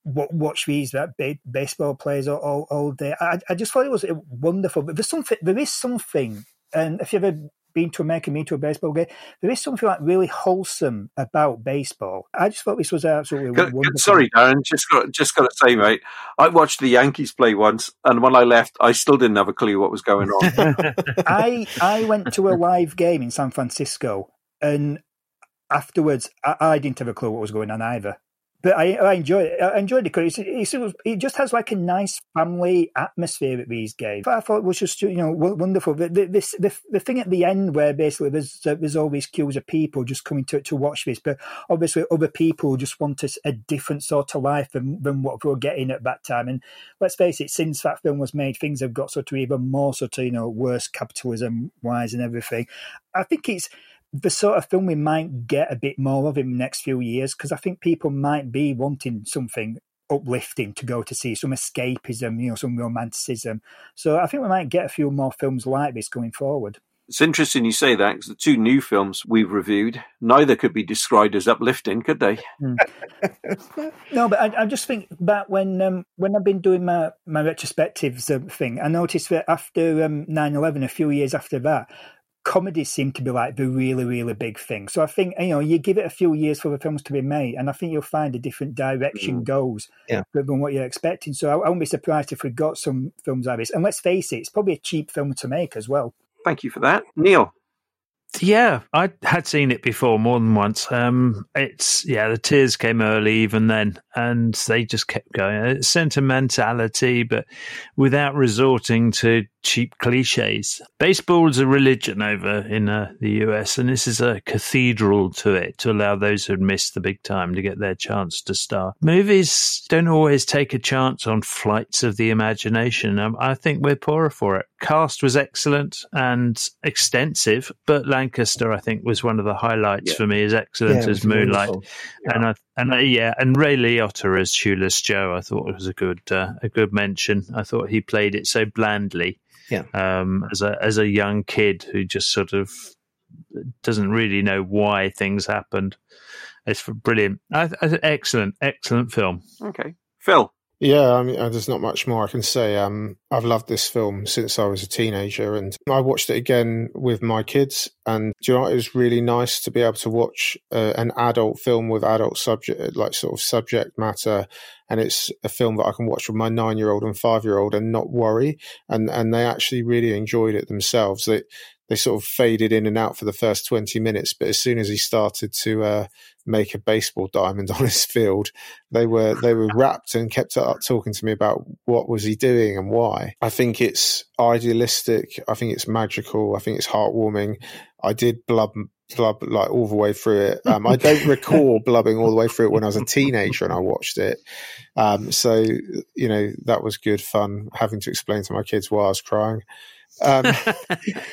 watch these that baseball players all, all, day. I, I just thought it was uh, wonderful. But there's something, there is something, and if you've ever been to America, been to a baseball game, there is something like really wholesome about baseball. I just thought this was absolutely Can- can- wonderful. sorry, Darren. Just got just got to say, mate. I watched the Yankees play once, and when I left, I still didn't have a clue what was going on. I I went to a live game in San Francisco, and afterwards, I, I didn't have a clue what was going on either. But I, I enjoyed it. I enjoyed it because it, just has like a nice family atmosphere at these games. I thought it was just you know wonderful. The, the, this, the, the thing at the end where basically there's uh, there's all these queues of people just coming to to watch this, but obviously other people just want a, a different sort of life than, than what we were getting at that time. And let's face it, since that film was made, things have got sort of even more sort of you know worse capitalism wise and everything. I think it's the sort of film we might get a bit more of in the next few years because I think people might be wanting something uplifting to go to see, some escapism, you know, some romanticism. So I think we might get a few more films like this going forward. It's interesting you say that because the two new films we've reviewed, neither could be described as uplifting, could they? Mm. no, but I, I, just think back when um, when I've been doing my, my retrospectives uh, thing, I noticed that after um, 9-11, a few years after that, comedies seem to be like the really, really big thing. So I think, you know, you give it a few years for the films to be made, and I think you'll find a different direction mm. goes yeah. than what you're expecting. So I, I won't be surprised if we got some films like this. And let's face it, it's probably a cheap film to make as well. Thank you for that. Neil. Yeah, I had seen it before more than once. Um, it's yeah, the tears came early even then, and they just kept going. It's sentimentality, but without resorting to cheap cliches. Baseball's a religion over in uh, the US, and this is a cathedral to it to allow those who'd missed the big time to get their chance to star. Movies don't always take a chance on flights of the imagination. Um, I think we're poorer for it. Cast was excellent and extensive, but Lancaster, I think, was one of the highlights yeah. for me as excellent yeah, as Moonlight. Yeah. And I and uh, yeah, and Ray Liotta as Shoeless Joe, I thought was a good uh, a good mention. I thought he played it so blandly yeah. Um, as a as a young kid who just sort of doesn't really know why things happened. It's brilliant. I, I, excellent, excellent film. Okay, Phil. Yeah, I mean, uh, there's not much more I can say. Um, I've loved this film since I was a teenager, and I watched it again with my kids. And you know, it was really nice to be able to watch uh, an adult film with adult subject, like sort of subject matter, and it's a film that I can watch with my nine year old and five year old and not worry. And and they actually really enjoyed it themselves. They they sort of faded in and out for the first 20 minutes. But as soon as he started to uh, make a baseball diamond on his field, they were they were rapt and kept up talking to me about what was he doing and why. I think it's idealistic. I think it's magical. I think it's heartwarming. I did blub blub like all the way through it. Um, I don't recall blubbing all the way through it when I was a teenager and I watched it. Um, so you know that was good fun having to explain to my kids why I was crying. Um,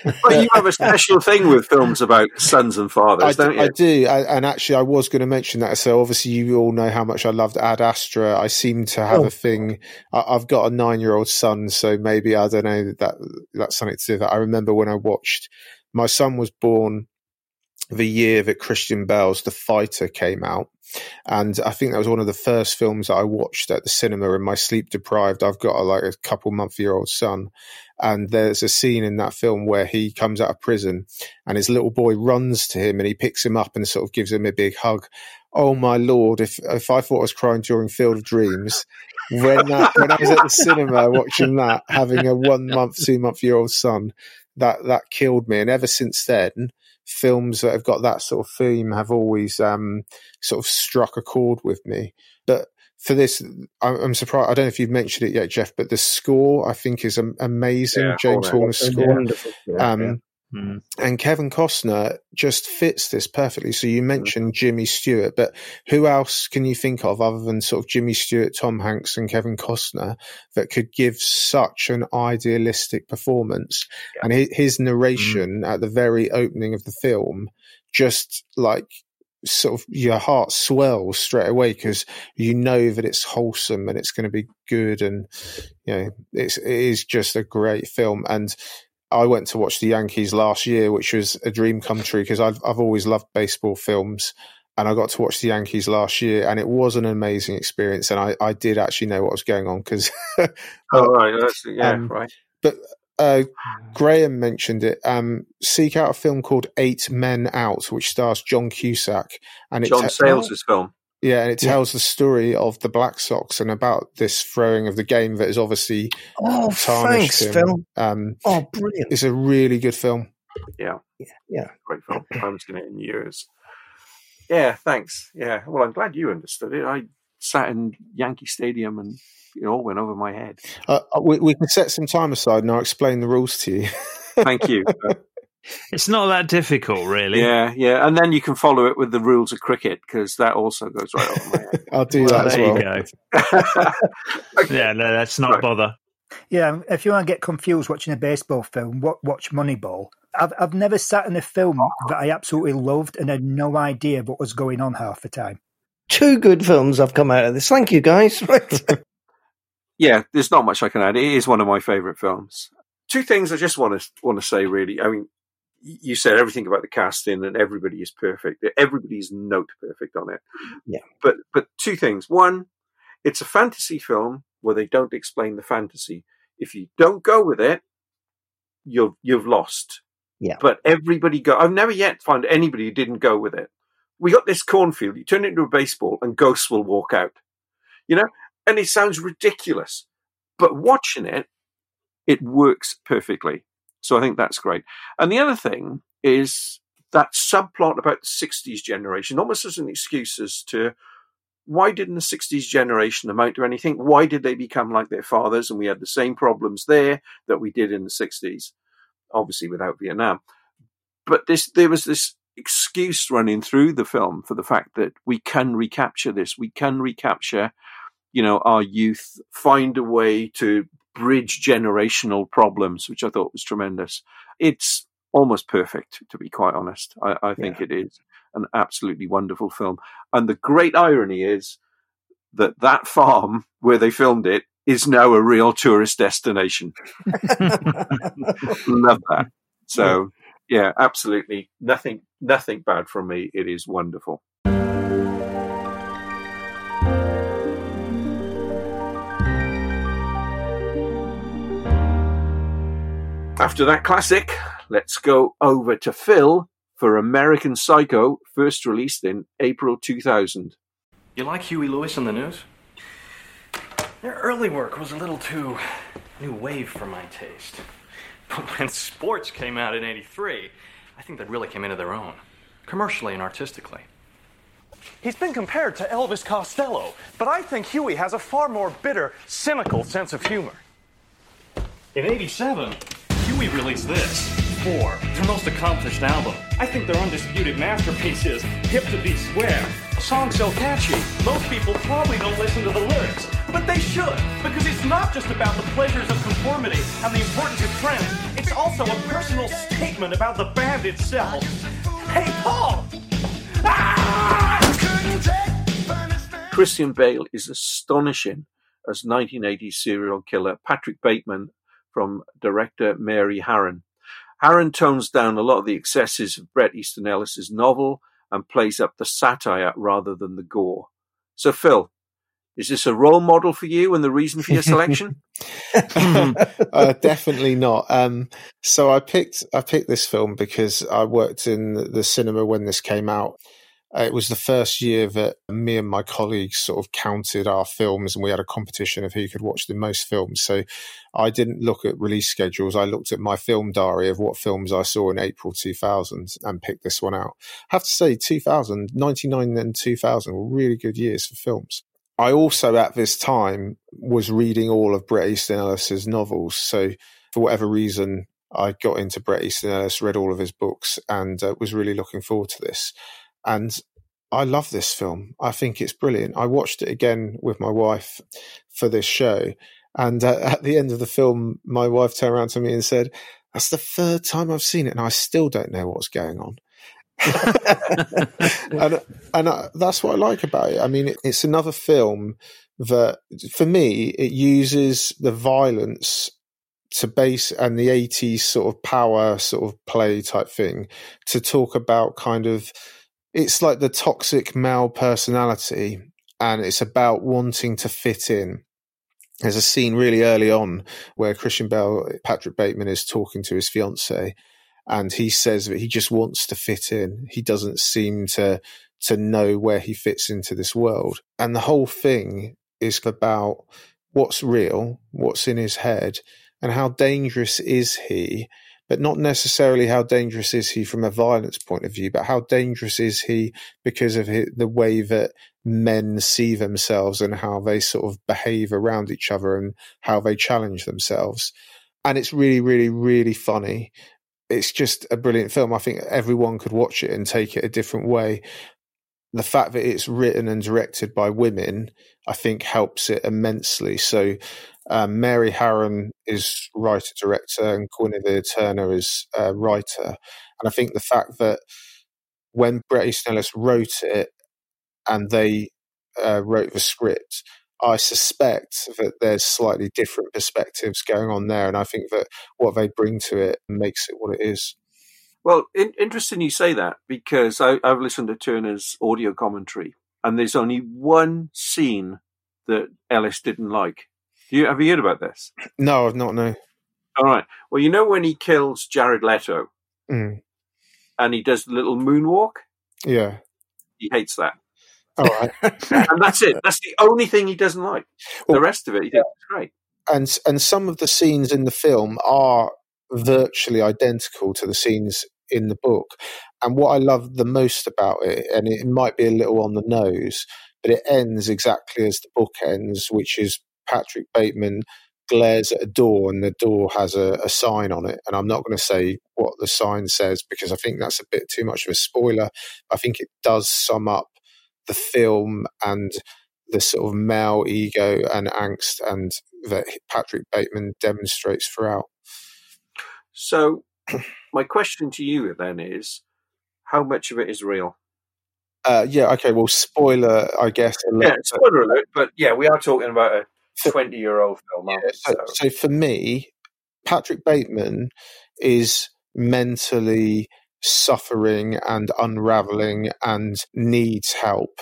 but you have a special thing with films about sons and fathers, I, don't you? I do, I, and actually, I was going to mention that. So obviously, you all know how much I loved Ad Astra. I seem to have oh. a thing. I, have got a nine-year-old son, so maybe I don't know that that's something to do with that. I remember when I watched. My son was born the year that Christian Bale's The Fighter came out. And I think that was one of the first films that I watched at the cinema in my sleep deprived. I've got a, like a couple month year old son. And there's a scene in that film where he comes out of prison and his little boy runs to him and he picks him up and sort of gives him a big hug. Oh my lord! If if I thought I was crying during Field of Dreams, when that, when I was at the cinema watching that, having a one month, two month year old son, that that killed me. And ever since then, films that have got that sort of theme have always um, sort of struck a chord with me. But for this, I'm surprised. I don't know if you've mentioned it yet, Jeff, but the score I think is amazing. Yeah, James Horner's score. Um, yeah. Mm. And Kevin Costner just fits this perfectly. So you mentioned mm. Jimmy Stewart, but who else can you think of other than sort of Jimmy Stewart, Tom Hanks, and Kevin Costner that could give such an idealistic performance? Yeah. And his, his narration mm. at the very opening of the film just like sort of your heart swells straight away because you know that it's wholesome and it's going to be good and you know it's it is just a great film and I went to watch the Yankees last year, which was a dream come true because I've I've always loved baseball films, and I got to watch the Yankees last year, and it was an amazing experience. And I, I did actually know what was going on because. oh right, That's, yeah, um, right. But uh, Graham mentioned it. Um, seek out a film called Eight Men Out, which stars John Cusack, and it's John Sayles' film. Yeah, and it tells yeah. the story of the Black Sox and about this throwing of the game that is obviously oh, thanks, him. Phil. Um, oh, brilliant! It's a really good film. Yeah, yeah, yeah. great film. I haven't seen it in years. Yeah, thanks. Yeah, well, I'm glad you understood it. I sat in Yankee Stadium and it all went over my head. Uh, we, we can set some time aside and I'll explain the rules to you. Thank you. It's not that difficult, really. Yeah, yeah, and then you can follow it with the rules of cricket because that also goes right over my head. I'll do Well, that as there well. you go. Yeah, no, let's not bother. Yeah, um, if you want to get confused watching a baseball film, watch Moneyball. I've I've never sat in a film that I absolutely loved and had no idea what was going on half the time. Two good films have come out of this. Thank you, guys. Yeah, there's not much I can add. It is one of my favourite films. Two things I just want to want to say. Really, I mean, y- you said everything about the casting and everybody is perfect. Everybody's note perfect on it. Yeah. But but two things. One, it's a fantasy film where they don't explain the fantasy. If you don't go with it, you've you've lost. Yeah. But everybody go. I've never yet found anybody who didn't go with it. We got this cornfield. You turn it into a baseball, and ghosts will walk out. You know, and it sounds ridiculous, but watching it, it works perfectly. So I think that's great. And the other thing is that subplot about the '60s generation, almost as an excuse as to why didn't the 60s generation amount to anything? Why did they become like their fathers? And we had the same problems there that we did in the 60s, obviously without Vietnam. But this, there was this excuse running through the film for the fact that we can recapture this. We can recapture, you know, our youth, find a way to bridge generational problems, which I thought was tremendous. It's almost perfect, to be quite honest. I, I think it is an absolutely wonderful film. And the great irony is that that farm where they filmed it is now a real tourist destination. Love that. So yeah, absolutely nothing nothing bad from me. It is wonderful. After that classic, let's go over to Phil for American Psycho, first released in April 2000. You like Huey Lewis and the News? Their early work was a little too new wave for my taste. But when sports came out in 83, I think they really came into their own, commercially and artistically. He's been compared to Elvis Costello, but I think Huey has a far more bitter, cynical sense of humor. In 87, Huey released this. Four, their most accomplished album. I think their undisputed masterpiece is Hip to Be Square. A song so catchy, most people probably don't listen to the lyrics. But they should, because it's not just about the pleasures of conformity and the importance of trends. It's also a personal statement about the band itself. Hey, Paul! Ah! Christian Bale is astonishing as 1980s serial killer Patrick Bateman from director Mary Harron. Harron tones down a lot of the excesses of Bret Easton Ellis's novel and plays up the satire rather than the gore. So, Phil, is this a role model for you and the reason for your selection? uh, definitely not. Um, so I picked I picked this film because I worked in the cinema when this came out. Uh, it was the first year that me and my colleagues sort of counted our films, and we had a competition of who could watch the most films. So I didn't look at release schedules. I looked at my film diary of what films I saw in April 2000 and picked this one out. I have to say, 2000, 99 and 2000 were really good years for films. I also at this time was reading all of Bret Easton Ellis's novels. So for whatever reason, I got into Bret Easton Ellis, read all of his books, and uh, was really looking forward to this. And I love this film. I think it's brilliant. I watched it again with my wife for this show. And uh, at the end of the film, my wife turned around to me and said, That's the third time I've seen it, and I still don't know what's going on. and and uh, that's what I like about it. I mean, it, it's another film that, for me, it uses the violence to base and the 80s sort of power sort of play type thing to talk about kind of it's like the toxic male personality and it's about wanting to fit in there's a scene really early on where Christian Bale, Patrick Bateman, is talking to his fiance, and he says that he just wants to fit in. He doesn't seem to to know where he fits into this world, and the whole thing is about what's real, what's in his head, and how dangerous is he but not necessarily how dangerous is he from a violence point of view, but how dangerous is he because of his, the way that men see themselves and how they sort of behave around each other and how they challenge themselves. And it's really, really, really funny. It's just a brilliant film. I think everyone could watch it and take it a different way. The fact that it's written and directed by women, I think, helps it immensely. So, um, Mary Harron is writer director and Guinevere Turner is uh, writer. And I think the fact that when Bret Easton Ellis wrote it and they uh, wrote the script, I suspect that there's slightly different perspectives going on there. And I think that what they bring to it makes it what it is. Well, in, interesting you say that because I, I've listened to Turner's audio commentary, and there's only one scene that Ellis didn't like. You have you heard about this? No, I've not. No. All right. Well, you know when he kills Jared Leto Mm. and he does the little moonwalk. Yeah. He hates that, All right. and that's it. That's the only thing he doesn't like. The rest of it, he thinks is great. and and some of the scenes in the film are virtually identical to the scenes in the book. And what I love the most about it, and it might be a little on the nose, but it ends exactly as the book ends, which is Patrick Bateman glares at a door and the door has a, a sign on it. And I'm not going to say what the sign says because I think that's a bit too much of a spoiler. I think it does sum up the film and the sort of male ego and angst and that Patrick Bateman demonstrates throughout. So, my question to you then is, how much of it is real? Uh, yeah, okay, well, spoiler, I guess. a little Yeah, spoiler alert, but yeah, we are talking about a twenty-year-old film. aren't? So, so for me, Patrick Bateman is mentally suffering and unraveling and needs help,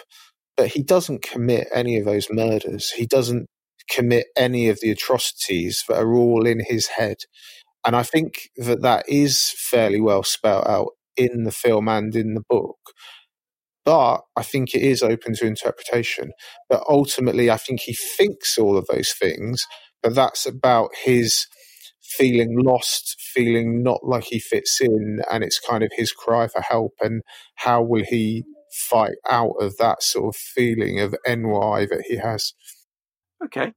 but he doesn't commit any of those murders. He doesn't commit any of the atrocities that are all in his head. And I think that that is fairly well spelled out in the film and in the book. But I think it is open to interpretation. But ultimately, I think he thinks all of those things, but that's about his feeling lost, feeling not like he fits in, and it's kind of his cry for help. And how will he fight out of that sort of feeling of NY that he has? Okay.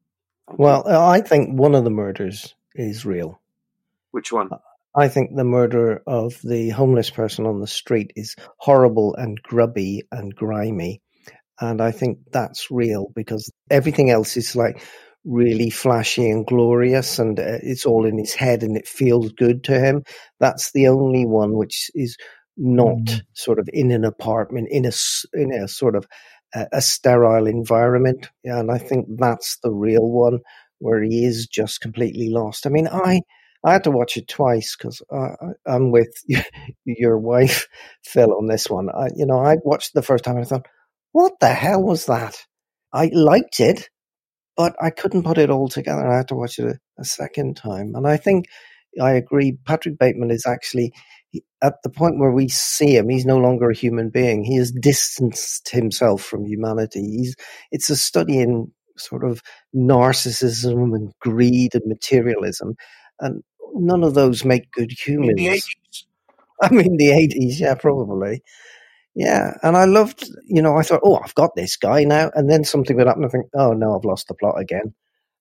Well, I think one of the murders is real. Which one? Uh, I think the murder of the homeless person on the street is horrible and grubby and grimy. And I think that's real because everything else is like really flashy and glorious and uh, it's all in his head and it feels good to him. That's the only one which is not sort of in an apartment, in a, in a sort of a, a sterile environment. Yeah, and I think that's the real one where he is just completely lost. I mean, I, I had to watch it twice because I'm with your wife, Phil, on this one. I, you know, I watched the first time and I thought, what the hell was that? I liked it, but I couldn't put it all together. I had to watch it a, a second time. And I think I agree. Patrick Bateman is actually at the point where we see him, he's no longer a human being. He has distanced himself from humanity. He's, it's a study in sort of narcissism and greed and materialism. And none of those make good humans. the 80s. I mean, the 80s, yeah, probably. Yeah. And I loved, you know, I thought, oh, I've got this guy now. And then something would happen. I think, oh, no, I've lost the plot again.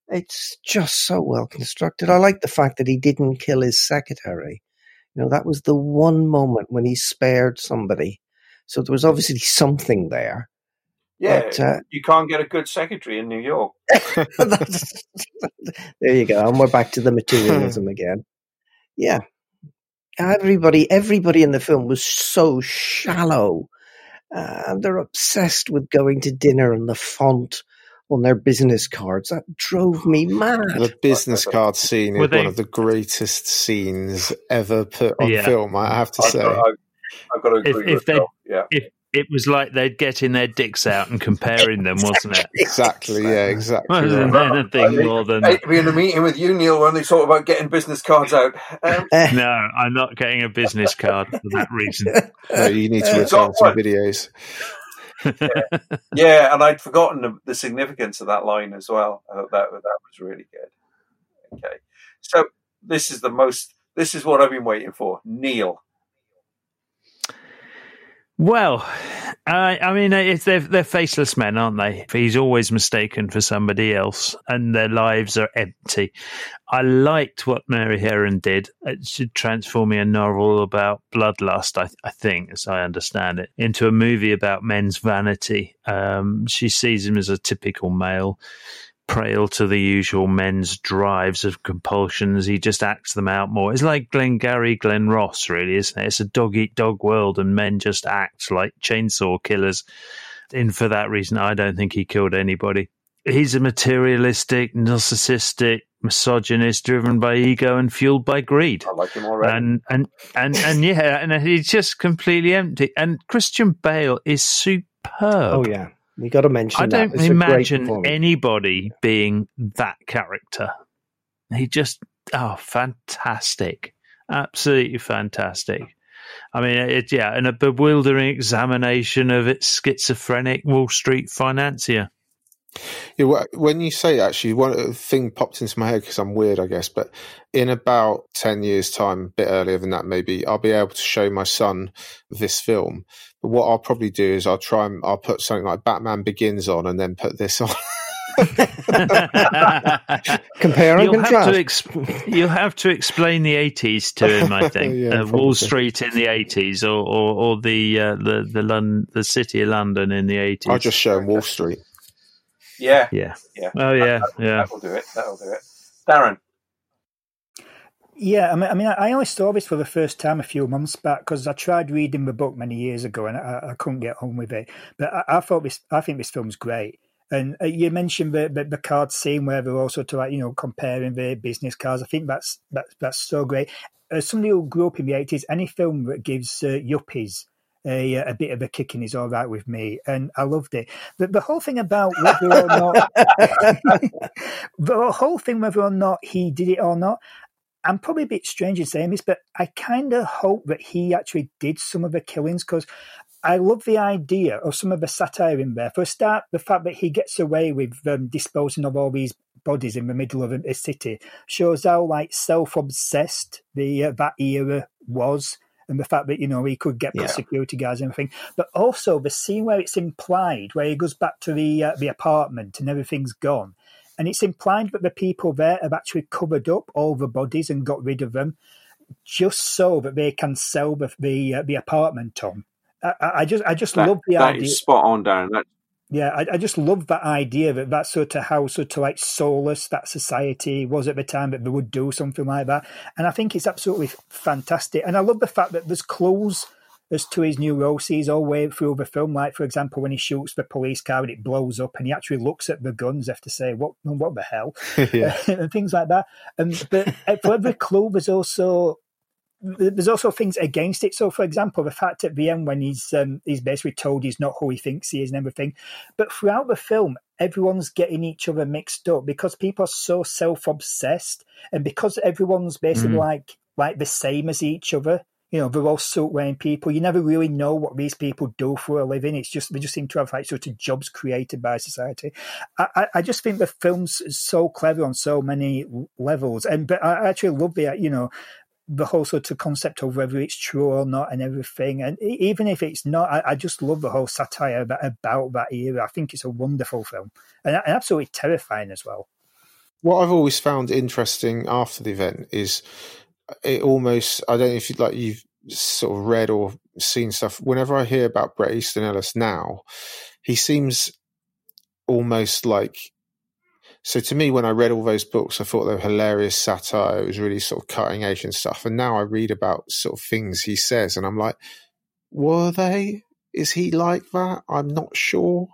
It's just so well constructed. I like the fact that he didn't kill his secretary. You know, that was the one moment when he spared somebody. So there was obviously something there. Yeah, But, uh, you can't get a good secretary in New York. There you go. And we're back to the materialism again. Yeah. Everybody, everybody in the film was so shallow. Uh, and they're obsessed with going to dinner and the font on their business cards. That drove me mad. The business card scene Were is they- one of the greatest scenes ever put on Yeah. film, I have to I've say. got, I've, I've got to agree if with they, Yeah. if it was like they'd getting their dicks out and comparing them, wasn't it? Exactly, yeah, exactly. Wasn't right. anything more than I hate be in a meeting with you, Neil, when they talk about getting business cards out. Um, no. I'm not getting a business card for that reason. No, you need to Uh, return got some one. videos. yeah, and I'd forgotten the, the significance of that line as well. I thought that that was really good. Okay, so this is the most This is what I've been waiting for. Neil. Well, I, I mean, it's, they're, they're faceless men, aren't they? He's always mistaken for somebody else, and their lives are empty. I liked what Mary Harron did. It should transforming a novel about bloodlust, I, I think, as I understand it, into a movie about men's vanity. Um, she sees him as a typical male prey to the usual men's drives of compulsions. He just acts them out more. It's like Glengarry Glen Ross, really, isn't it? It's a dog eat dog world, and men just act like chainsaw killers. And for that reason, I don't think he killed anybody. He's a materialistic, narcissistic, misogynist, driven by ego and fueled by greed. I like him already. And and and and yeah, and he's just completely empty. And Christian Bale is superb. Oh yeah. You got to mention. I that. don't imagine anybody being that character. He just oh, fantastic, absolutely fantastic. I mean, it, yeah, and a bewildering examination of its schizophrenic Wall Street financier. Yeah, when you say actually, one thing popped into my head because I'm weird, I guess. But in about ten years' time, a bit earlier than that, maybe I'll be able to show my son this film. But what I'll probably do is I'll try and I'll put something like Batman Begins on, and then put this on. Compare and you'll contrast. Have to exp- you'll have to explain the eighties to him. I think Yeah, uh, Wall. Street in the eighties, or or, or the uh, the the London, the city of London in the eighties. I'll just show him Wall Street. Yeah. Yeah. Yeah. Oh yeah. That, Yeah. That'll do it. That'll do it. Darren. Yeah, I mean, I mean, I only saw this for the first time a few months back because I tried reading the book many years ago and I, I couldn't get on with it. But I, I thought this, I think this film's great. And uh, you mentioned the, the the card scene where they're also to like you know comparing the business cards. I think that's that's that's so great. As somebody who grew up in the eighties, any film that gives uh, yuppies a, a bit of a kicking is all right with me, and I loved it. The, the whole thing about whether or not the whole thing whether or not he did it or not, I'm probably a bit strange in saying this, but I kind of hope that he actually did some of the killings because I love the idea of some of the satire in there. For a start, the fact that he gets away with um, disposing of all these bodies in the middle of a, city shows how like self-obsessed the uh, that era was. And the fact that you know he could get Yeah. security guards and everything, but also the scene where it's implied, where he goes back to the uh, the apartment and everything's gone, and it's implied that the people there have actually covered up all the bodies and got rid of them, just so that they can sell the the, uh, the apartment on. I, I just I just That, love the that idea. is spot on, Darren. That, Yeah, I, I just love that idea that that's sort of how sort of like soulless that society was at the time that they would do something like that, and I think it's absolutely fantastic. And I love the fact that there's clues as to his neuroses all the way through the film. Like for example, when he shoots the police car and it blows up, and he actually looks at the guns, after to say, "What, what the hell?" Yeah. and things like that. And but for every clue, there's also there's also things against it. So, for example, the fact at the end when he's um, he's basically told he's not who he thinks he is and everything, but throughout the film, everyone's getting each other mixed up because people are so self obsessed, and because everyone's basically Mm. like like the same as each other. You know, they're all suit wearing people. You never really know what these people do for a living. It's just they just seem to have like sort of jobs created by society. I, I- just think the film's so clever on so many levels, and but I actually love the you know the whole sort of concept of whether it's true or not and everything. And even if it's not, I, I just love the whole satire about, about that era. I think it's a wonderful film and, and absolutely terrifying as well. What I've always found interesting after the event is it almost I don't know if you like you've sort of read or seen stuff. Whenever I hear about Bret Easton Ellis now, he seems almost like so to me when I read all those books I thought they were hilarious satire, it was really sort of cutting edge and stuff. And now I read about sort of things he says and I'm like, were they? Is he like that? I'm not sure.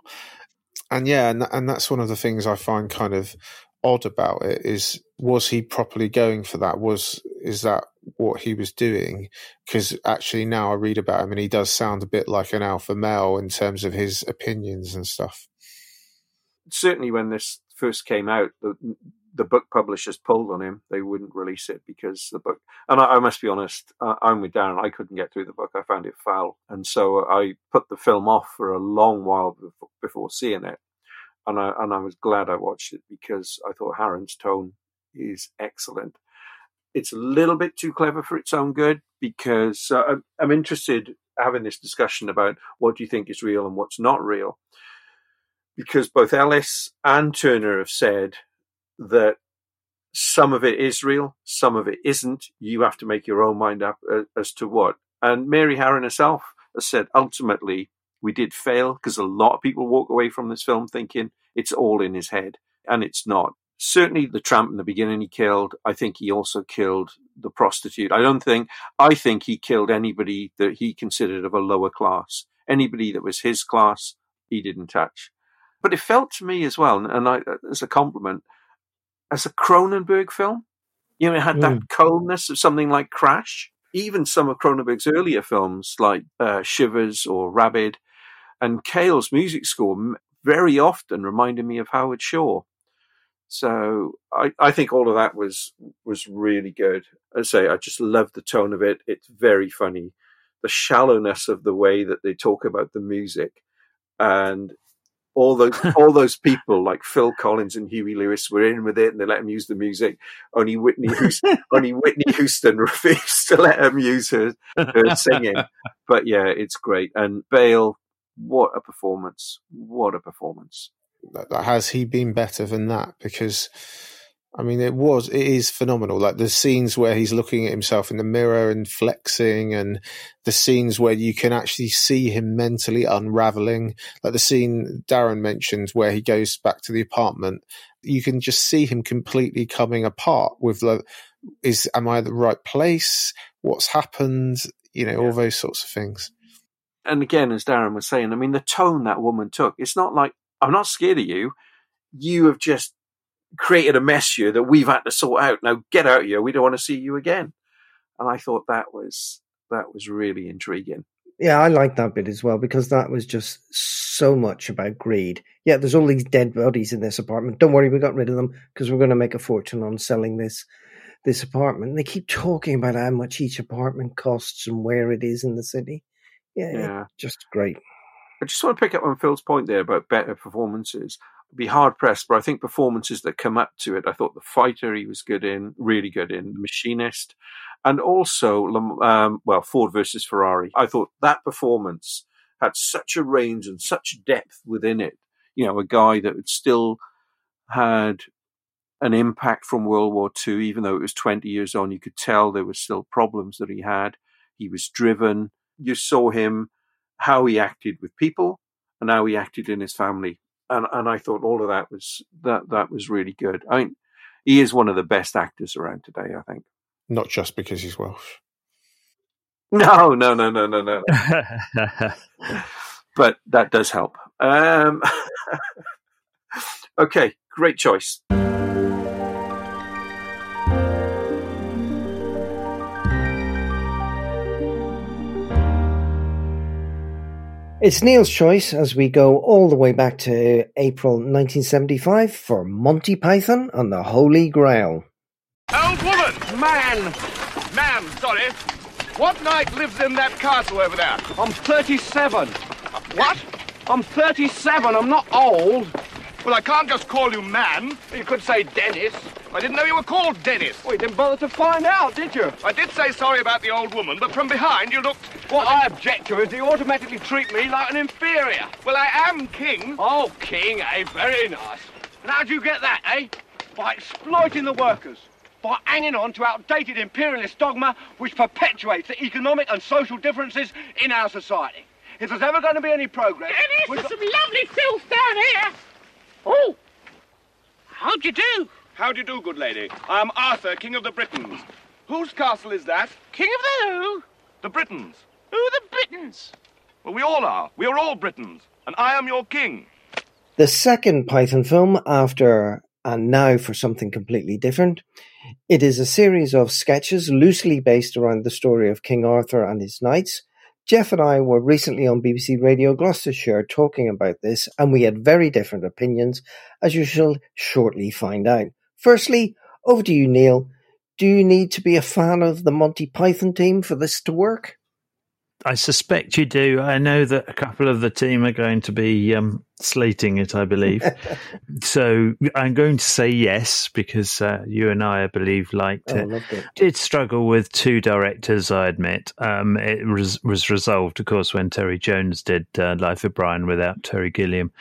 And yeah, and, and that's one of the things I find kind of odd about it is was he properly going for that was is that what he was doing because actually now i read about him and he does sound a bit like an alpha male in terms of his opinions and stuff certainly, when this first came out, the, the book publishers pulled on him. They wouldn't release it because the book. And I, I must be honest, I, I'm with Darren. I couldn't get through the book. I found it foul, and so I put the film off for a long while before, before seeing it. And I and I was glad I watched it because I thought Harron's tone is excellent. it's a little bit too clever for its own good because uh, I'm, I'm interested having this discussion about what do you think is real and what's not real. Because both Ellis and Turner have said that some of it is real, some of it isn't. You have to make your own mind up as, as to what. And Mary Harron herself has said ultimately we did fail because a lot of people walk away from this film thinking it's all in his head, and it's not. Certainly, the tramp in the beginning he killed. I think he also killed the prostitute. I don't think. I think he killed anybody that he considered of a lower class. Anybody that was his class, he didn't touch. But it felt to me as well, and I, as a compliment, as a Cronenberg film. You know, it had mm. that coldness of something like Crash. Even some of Cronenberg's earlier films, like uh, Shivers or Rabid, and Cale's music score very often reminded me of Howard Shore. So I, I think all of that was was really good. I say I just love the tone of it. It's very funny, the shallowness of the way that they talk about the music, and all those all those people like Phil Collins and Huey Lewis were in with it, and they let him use the music. Only Whitney Houston, only Whitney Houston refused to let him use her, her singing. But yeah, it's great. And Bale, what a performance! What a performance! Has he been better than that? Because I mean, it was, it is phenomenal. Like the scenes where he's looking at himself in the mirror and flexing, and the scenes where you can actually see him mentally unraveling. Like the scene Darren mentioned where he goes back to the apartment, you can just see him completely coming apart with the, is, am I at the right place? What's happened? You know, yeah. all those sorts of things. And again, as Darren was saying, I mean, the tone that woman took, it's not like, I'm not scared of you. You have just created a mess here that we've had to sort out. Now get out of here. We don't want to see you again. And I thought that was that was really intriguing. Yeah, I like that bit as well because that was just so much about greed. Yeah, there's all these dead bodies in this apartment. Don't worry, we got rid of them because we're going to make a fortune on selling this this apartment. And they keep talking about how much each apartment costs and where it is in the city. Yeah, yeah. just great. I just want to pick up on Phil's point there about better performances I'd be hard pressed, but I think performances that come up to it. I thought the fighter he was good in, really good in, the machinist, and also um, well Ford versus Ferrari. I thought that performance had such a range and such depth within it. You know, a guy that still had an impact from World War II, even though it was 20 years on. You could tell there were still problems that he had. He was driven. You saw him how he acted with people and how he acted in his family and and I thought all of that was that that was really good. I mean, he is one of the best actors around today. I think. Not just because he's Welsh. No, no, no, no, no, no. but that does help. Um, okay, great choice. It's Neil's choice as we go all the way back to April 1975 for Monty Python and the Holy Grail. Old woman! Man! Man, sorry. What knight lives in that castle over there? I'm 37. What? I'm 37. I'm not old. Well, I can't just call you man. You could say Dennis. I didn't know you were called Dennis. Well, you didn't bother to find out, did you? I did say sorry about the old woman, but from behind you looked... What I object to is you automatically treat me like an inferior. Well, I am king. Oh, king, eh? Very nice. And how'd you get that, eh? By exploiting the workers. By hanging on to outdated imperialist dogma which perpetuates the economic and social differences in our society. If there's ever going to be any progress... Dennis, there's some lovely filth down here. Oh, How do you do? How do you do, good lady? I am Arthur, King of the Britons. Whose castle is that? King of the who? The Britons. Who are the Britons? Well, we all are. We are all Britons. And I am your king. The second Python film after and now for something completely different. It is a series of sketches loosely based around the story of King Arthur and his knights, Jeff and I were recently on BBC Radio Gloucestershire talking about this, and we had very different opinions, as you shall shortly find out. Firstly, over to you, Neil. Do you need to be a fan of the Monty Python team for this to work? I suspect you do. I know that a couple of the team are going to be um, slating it, I believe. so I'm going to say yes because uh, you and I, I believe, liked Oh, it. it. Did struggle with two directors, I admit. Um, it was, was resolved, of course, when Terry Jones did uh, Life of Brian without Terry Gilliam.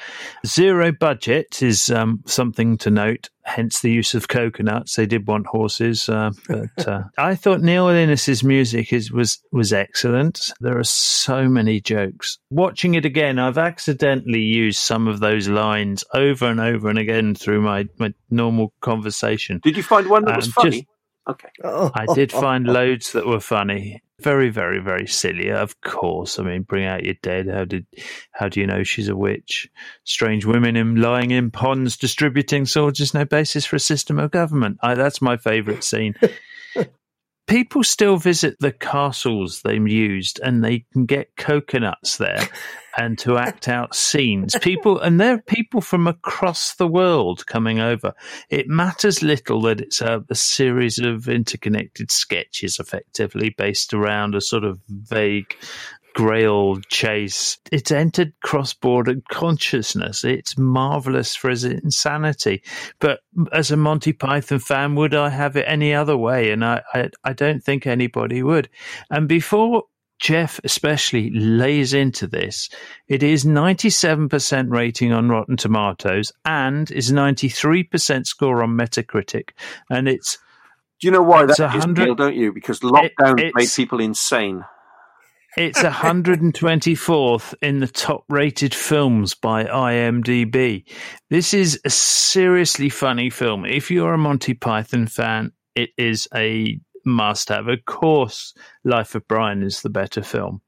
Zero budget is um, something to note. Hence the use of coconuts. They did want horses, uh, but uh, I thought Neil Innes's music is was was excellent. There are so many jokes. Watching it again, I've accidentally used some of those lines over and over and again through my, my normal conversation. Did you find one that was Um, funny? just- okay. I did find loads that were funny. Very, very, very silly. Of course. I mean, bring out your dead. How did? How do you know she's a witch? Strange women in lying in ponds distributing swords is no basis for a system of government. I, that's my favourite scene. People still visit the castles they used, and they can get coconuts there, and to act out scenes. People, and there are people from across the world coming over. It matters little that it's a, a series of interconnected sketches, effectively based around a sort of vague grail chase. It's entered cross border consciousness. It's marvelous for its insanity. But as a Monty Python fan, would I have it any other way? And I, I, I don't think anybody would. And before Jeff especially lays into this, it is 97% rating on Rotten Tomatoes and is 93% score on Metacritic. And it's Do you know why that is, 100 Neil, don't you? Because lockdown made people insane. It's 124th in the top rated films by IMDb. This is a seriously funny film. If you're a Monty Python fan, it is a must have. Of course, Life of Brian is the better film.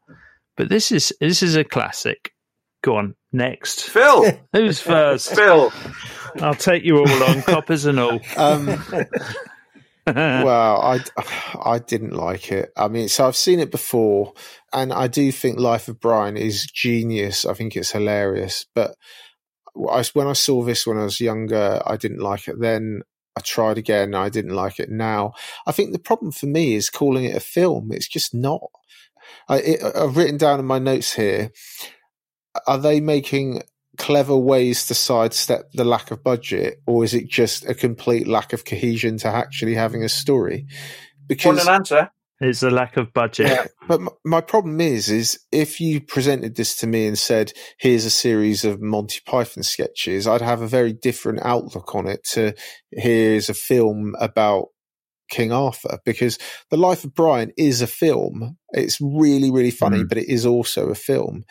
But this is this is a classic. Go on, next. Phil. Who's first? Phil. I'll take you all on, coppers and all. Um, well, I, I didn't like it. I mean, so I've seen it before, and I do think Life of Brian is genius. I think it's hilarious. But I, when I saw this when I was younger, I didn't like it then. I tried again. I didn't like it now. I think the problem for me is calling it a film. It's just not. I, it, I've written down in my notes here. Are they making clever ways to sidestep the lack of budget, or is it just a complete lack of cohesion to actually having a story? Want an answer? It's a lack of budget. Yeah, but m- my problem is, is if you presented this to me and said, "Here's a series of Monty Python sketches," I'd have a very different outlook on it. To here's a film about King Arthur, because The Life of Brian is a film. It's really, really funny, mm. but it is also a film.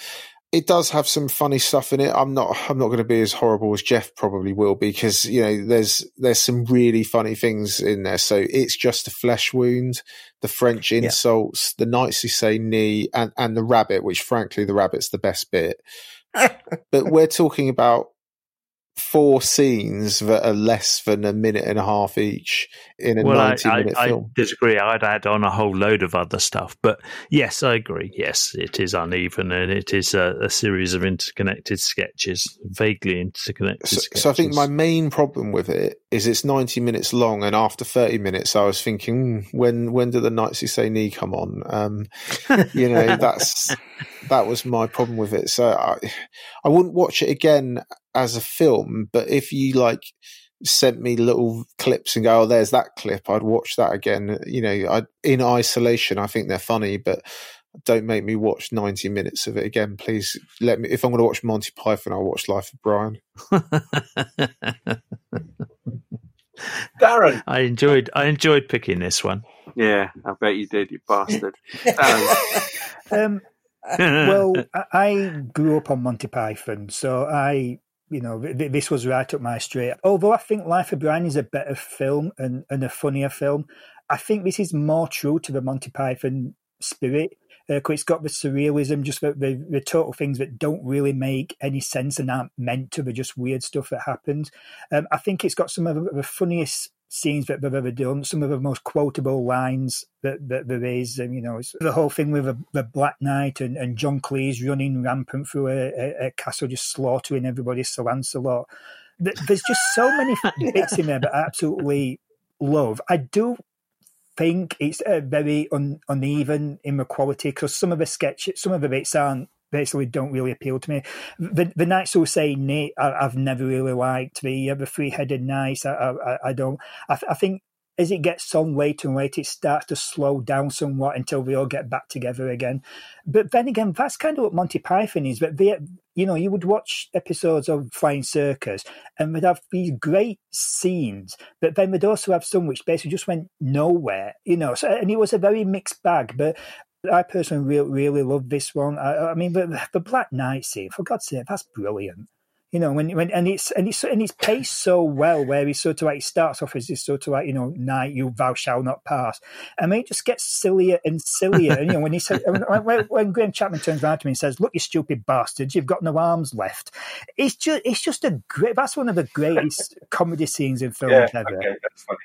It does have some funny stuff in it. I'm not. I'm not going to be as horrible as Jeff probably will be because you know there's there's some really funny things in there. So it's just a flesh wound, the French insults, the Knights who say Ni, and and the rabbit, which frankly the rabbit's the best bit. but we're talking about four scenes that are less than a minute and a half each in a well, I, 90 I, minute I film. disagree. I'd add on a whole load of other stuff. But yes, I agree. Yes, it is uneven and it is a, a series of interconnected sketches, vaguely interconnected So, sketches. so I think my main problem with it is it's 90 minutes long, and after 30 minutes, I was thinking, "Hmm, when when do the Knights Who Say Ni come on? Um, you know, that's that was my problem with it. So I, I wouldn't watch it again as a film, but if you like sent me little clips and go, "Oh, there's that clip," I'd watch that again. You know, I in isolation, I think they're funny, but don't make me watch 90 minutes of it again, please. Let me. If I'm going to watch Monty Python, I'll watch Life of Brian. Darren. I enjoyed. I enjoyed picking this one. Yeah, I bet you did, you bastard. Um, well, I- I grew up on Monty Python, so I, you know, th- th- this was right up my street. Although I think Life of Brian is a better film and, and a funnier film, I think this is more true to the Monty Python spirit. Uh, it's got the surrealism, just the, the, the total things that don't really make any sense and aren't meant to. They're just weird stuff that happens. Um, I think it's got some of the funniest scenes that they've ever done, some of the most quotable lines that, that there is. And, you know, it's the whole thing with the, the Black Knight and, and John Cleese running rampant through a, a, a castle, just slaughtering everybody, Sir Lancelot. There's just so many bits in there that I absolutely love. I do think it's uh, very un, uneven in the quality because some of the sketches, some of the bits aren't basically don't really appeal to me. The the Knights Who Say Nate, I, have never really liked. The the three headed knights, I, I, I don't. I, I think as it gets on later and later, it starts to slow down somewhat until we all get back together again. But then again, that's kind of what Monty Python is. But they, you know, you would watch episodes of Flying Circus and would have these great scenes, but then we'd also have some which basically just went nowhere, you know. So, and it was a very mixed bag. But I personally really, really love this one. I, I mean, the, the Black Knight scene, for God's sake, that's brilliant. You know, when when and it's and it's and it's paced so well, where he sort of like starts off as this sort of like you know, knight, you thou shall not pass, and then it just gets sillier and sillier. and, you know, when he said when, when Graham Chapman turns around to me and says, "Look, you stupid bastards, you've got no arms left," it's just it's just a great. That's one of the greatest comedy scenes in film yeah, ever. Okay,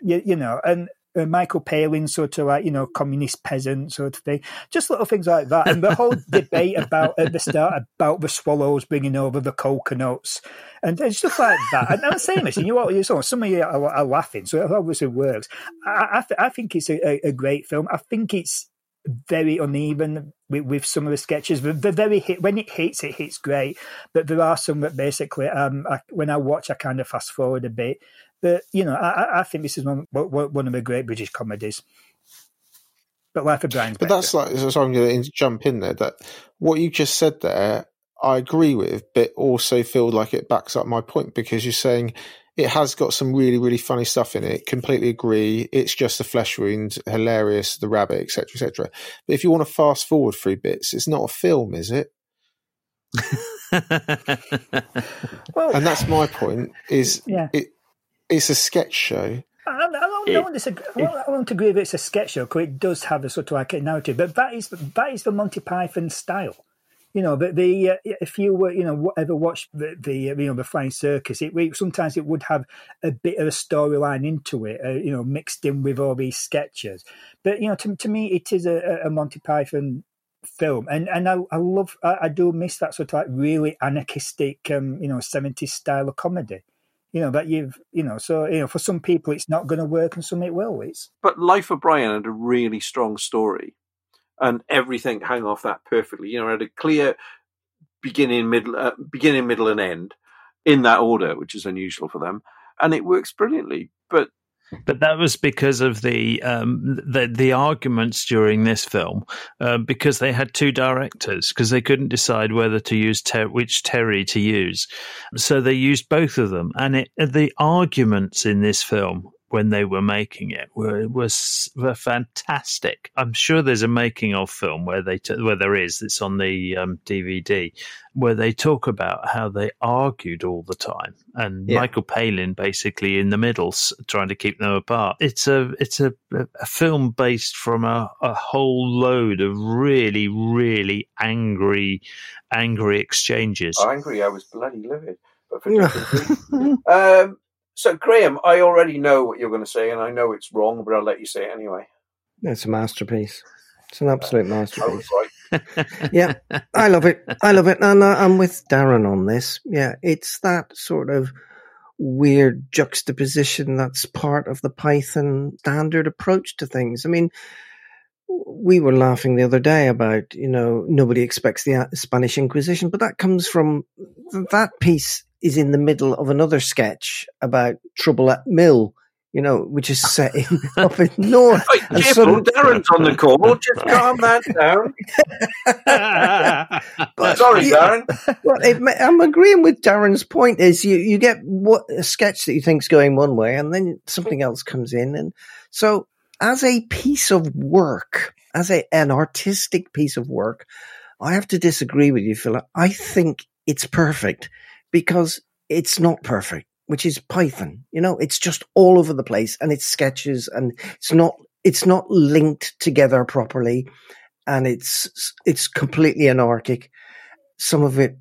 you, you know, and uh, Michael Palin sort of like you know communist peasant sort of thing, just little things like that, and the whole debate about at the start about the swallows bringing over the coconuts and, and stuff like that. And I'm saying this, and you know, you know, some of you are, are, laughing, so it obviously works. I, I, I think it's a, a, great film. I think it's very uneven with, with some of the sketches. The, the very hit when it hits, it hits great, but there are some that basically, um, I, when I watch, I kind of fast forward a bit. But you know, I, I think this is one one of the great British comedies. But Life of Brian's. But that's like so. I'm going to jump in there. That what you just said there, I agree with, but also feel like it backs up my point because you're saying it has got some really really funny stuff in it. Completely agree. It's just a flesh wound, hilarious, the rabbit, etc., etc. But if you want to fast forward through bits, it's not a film, is it? well, and that's my point. Is yeah. it? It's a sketch show. I, I, don't, I, don't disagree, I won't agree that it's a sketch show because it does have a sort of like a narrative, but that is that is the Monty Python style. You know, but the uh, if you were you know ever watched the, the you know the Flying Circus, it sometimes it would have a bit of a storyline into it, uh, you know, mixed in with all these sketches. But you know, to, to me, it is a, a Monty Python film and and I, I love I, I, do miss that sort of like really anarchistic um you know 70s style of comedy you know that you've you know so you know for some people it's not going to work and some it will. It's but life of brian had a really strong story and everything hung off that perfectly. You know it had a clear beginning middle uh, beginning middle and end in that order which is unusual for them and it works brilliantly. But but that was because of the um, the, the arguments during this film, uh, because they had two directors, because they couldn't decide whether to use ter- which Terry to use, so they used both of them. And it, the arguments in this film when they were making it were was were fantastic. I'm sure there's a making of film where they t- where there is it's on the um, DVD where they talk about how they argued all the time and yeah. Michael Palin basically in the middle trying to keep them apart. It's a it's a, a film based from a, a whole load of really really angry angry exchanges. Angry, I was bloody livid. But for um, so, Graham, I already know what you're going to say, and I know it's wrong, but I'll let you say it anyway. It's a masterpiece. It's an absolute uh, masterpiece. yeah, I love it. I love it. And I'm with Darren on this. Yeah, it's that sort of weird juxtaposition that's part of the Python standard approach to things. I mean, we were laughing the other day about, you know, nobody expects the uh, Spanish Inquisition, but that comes from that piece is in the middle of another sketch about trouble at Mill, you know, which is set in, up in North. Oh, careful, Darren's on the call. Just calm that down. but, Sorry, Darren. Well, it, I'm agreeing with Darren's point. Is you you get what a sketch that you think's going one way, and then something else comes in, and so as a piece of work, as a an artistic piece of work, I have to disagree with you, Philip. I think it's perfect because it's not perfect, which is Python. You know, it's just all over the place and it's sketches and it's not, it's not linked together properly and it's, it's completely anarchic. Some of it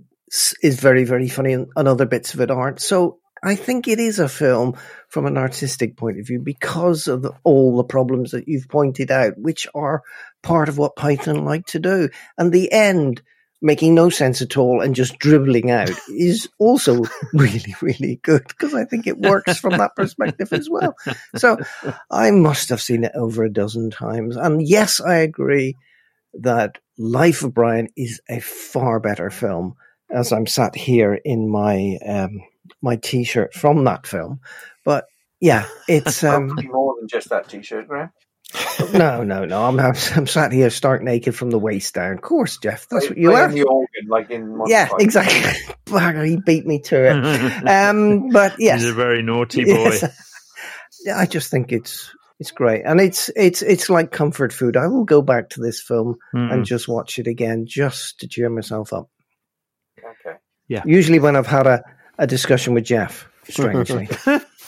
is very, very funny and, other bits of it aren't. So I think it is a film from an artistic point of view because of the, all the problems that you've pointed out, which are part of what Python like to do. And the end, making no sense at all and just dribbling out is also really, really good because I think it works from that perspective as well. So I must have seen it over a dozen times. And yes, I agree. that Life of Brian is a far better film. As I'm sat here in my um, my T-shirt from that film, but yeah, it's um, more than just that T-shirt, Graham. No, no, no. I'm, I'm I'm sat here stark naked from the waist down. Of course, Jeff. That's what you Playing are. the organ, like in Monty Yeah, Python. exactly. Bugger, he beat me to it. um, but yes, He's a very naughty boy. Yes. I just think it's it's great, and it's it's it's like comfort food. I will go back to this film Mm-mm. and just watch it again, just to cheer myself up. Okay. Yeah. Usually, when I've had a, a discussion with Jeff, strangely.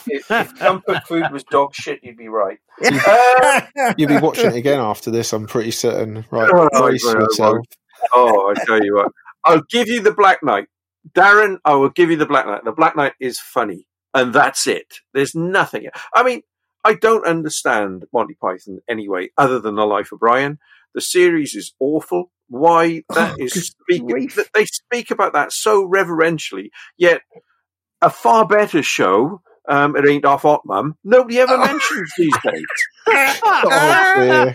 If, if comfort food was dog shit, you'd be right. Uh, You'll be watching it again after this, I'm pretty certain. Right, Oh, brace I won't. yourself. oh, I tell you what, I'll give you the Black Knight, Darren. I will give you the Black Knight. The Black Knight is funny, and that's it. There's nothing. I mean, I don't understand Monty Python anyway, other than the Life of Brian. The series is awful. Why that Oh, is good speak, they speak about that so reverentially, yet a far better show. Um, it Ain't Half Hot Mum. Nobody ever mentions these days. Oh.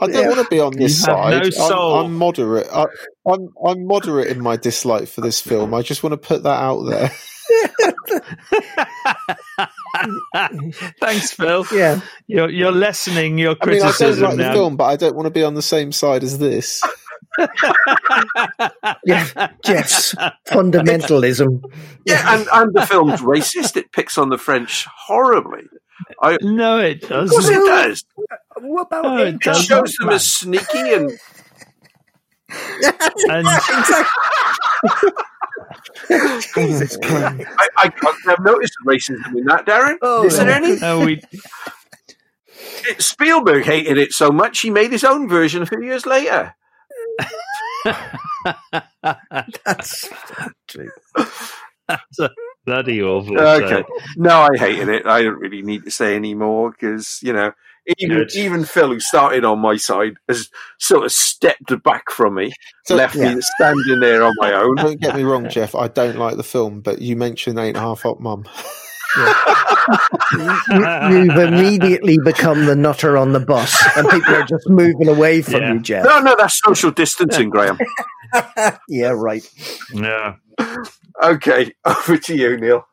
I don't Yeah. want to be on this You have side. no I'm- I'm, moderate. I, I'm I'm moderate in my dislike for this film. I just want to put that out there. Thanks, Phil. yeah, You're you're lessening your I mean, I don't criticism like the now. film, but I don't want to be on the same side as this. Jeff, Jeff's fundamentalism. Yeah, and, and the film's racist. It picks on the French horribly. I, No, it of course doesn't. it does. What about Oh, it It shows them Postman? as sneaky and And Jesus Christ. I, I can't have noticed racism in that, Darren. Oh, Is there no. any? no, we Spielberg hated it so much he made his own version a few years later. That's that's a bloody awful. Okay. sight. No, I hated it. I don't really need to say any more because, you know, even, Good. even Phil, who started on my side, has sort of stepped back from me, So- left Yeah. me standing there on my own. Don't get me wrong, Jeff. I don't like the film, but you mentioned Ain't Half Hot Mum. You, you've immediately become the nutter on the bus, and people are just moving away from Yeah. you, Jeff. No, no, that's social distancing, Graham. Yeah, right. Yeah. Okay, over to you, Neil.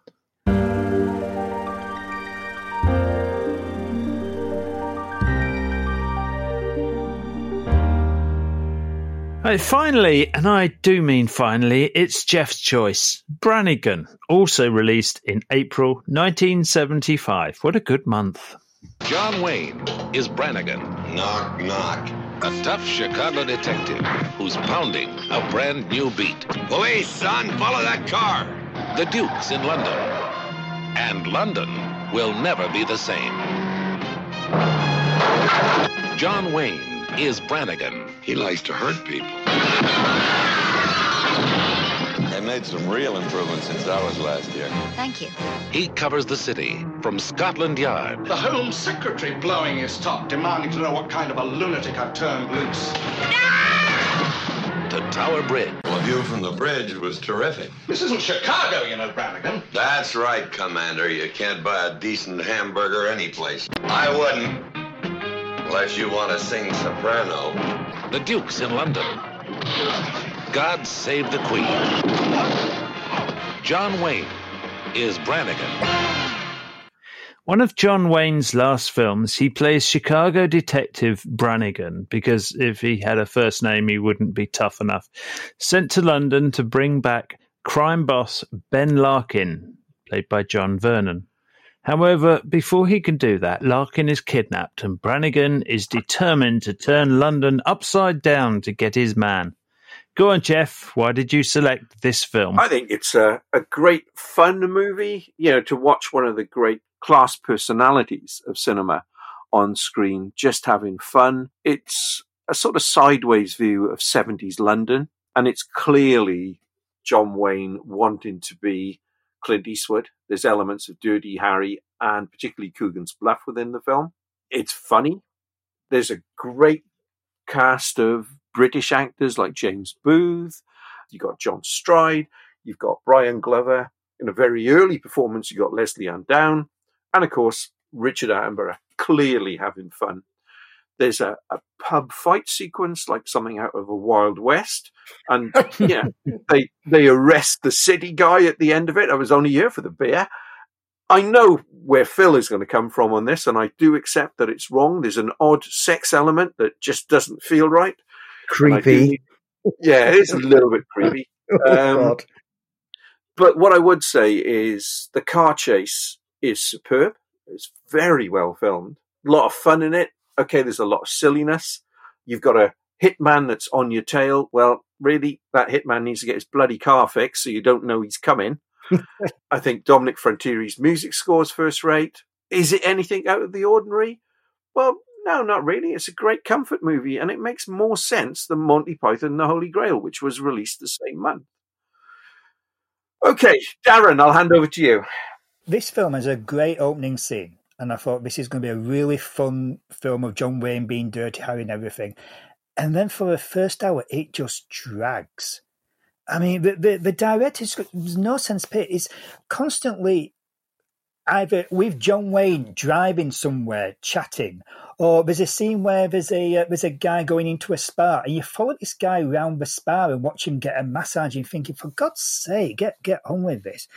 Right, finally, and I do mean finally, it's Jeff's choice. Brannigan, also released in April 1975. What a good month. John Wayne is Brannigan. Knock, knock. A tough Chicago detective who's pounding a brand new beat. Police, son, follow that car. The Duke's in London. And London will never be the same. John Wayne is Brannigan. He likes to hurt people. They made some real improvements since I was last here. Thank you. He covers the city from Scotland Yard The Home Secretary blowing his top, demanding to know what kind of a lunatic I've turned loose. to Tower Bridge. Well, view from the bridge was terrific. This isn't Chicago, you know, Brannigan. That's right, Commander. You can't buy a decent hamburger anyplace. I wouldn't. Unless you want to sing soprano. The Duke's in London. God save the Queen. John Wayne is Brannigan. One of John Wayne's last films, he plays Chicago detective Brannigan because if he had a first name, he wouldn't be tough enough. Sent to London to bring back crime boss Ben Larkin, played by John Vernon. However, before he can do that, Larkin is kidnapped and Brannigan is determined to turn London upside down to get his man. Go on, Jeff. Why did you select this film? I think it's a, a great fun movie, you know, to watch one of the great class personalities of cinema on screen, just having fun. It's a sort of sideways view of 70s London, and it's clearly John Wayne wanting to be Clint Eastwood. There's elements of Dirty Harry and particularly Coogan's Bluff within the film. It's funny. There's a great cast of British actors like James Booth. You've got John Stride. You've got Brian Glover. In a very early performance, you've got Lesley-Anne Down. And of course, Richard Attenborough clearly having fun. There's a, a pub fight sequence like something out of a Wild West, and yeah, they they arrest the city guy at the end of it. I was only here for the beer. I know where Phil is going to come from on this, and I do accept that it's wrong. There's an odd sex element that just doesn't feel right. Creepy. Yeah, it is a little bit creepy. Oh, Um, but what I would say is the car chase is superb. It's very well filmed. A lot of fun in it. Okay, there's a lot of silliness. You've got a hitman that's on your tail. Well, really, that hitman needs to get his bloody car fixed so you don't know he's coming. I think Dominic Frontiere's music scores first rate. Is it anything out of the ordinary? Well, no, not really. It's a great comfort movie, and it makes more sense than Monty Python and the Holy Grail, which was released the same month. Okay, Darren, I'll hand over to you. This film has a great opening scene, and I thought this is going to be a really fun film of John Wayne being Dirty Harry and everything. And then for the first hour, it just drags. I mean, the the, the director's no sense. It's constantly either with John Wayne driving somewhere, chatting, or there's a scene where there's a uh, there's a guy going into a spa, and you follow this guy around the spa and watch him get a massage, and thinking, for God's sake, get get on with this.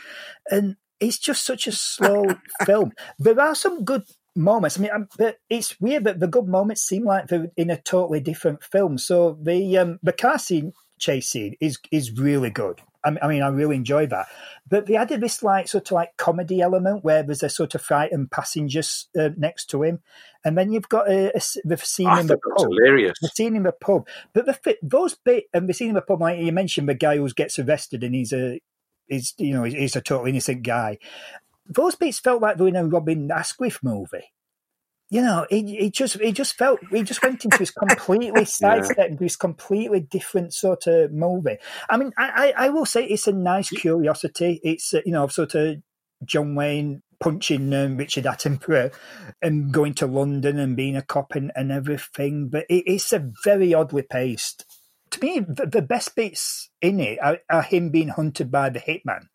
And it's just such a slow film. There are some good moments. I mean, um, but it's weird that the good moments seem like they're in a totally different film. So the um, the car scene chase scene is is really good. I mean, I really enjoy that. But they added this like sort of like comedy element where there's a sort of frightened passengers uh, next to him, and then you've got a, a the scene I in the thought that was pub. hilarious. The scene in the pub, but the those bit and the scene in the pub, like you mentioned, the guy who gets arrested and he's a he's you know he's, a totally innocent guy. Those bits felt like they were in a Robin Askwith movie. You know, it, it just it just felt he just went into this completely sidestep into this completely different sort of movie. I mean, I, I, I will say it's a nice curiosity. It's uh, you know sort of John Wayne punching um, Richard Attenborough and going to London and being a cop and, and everything, but it, it's a very oddly paced. To me, the, the best bits in it are, are him being hunted by the hitman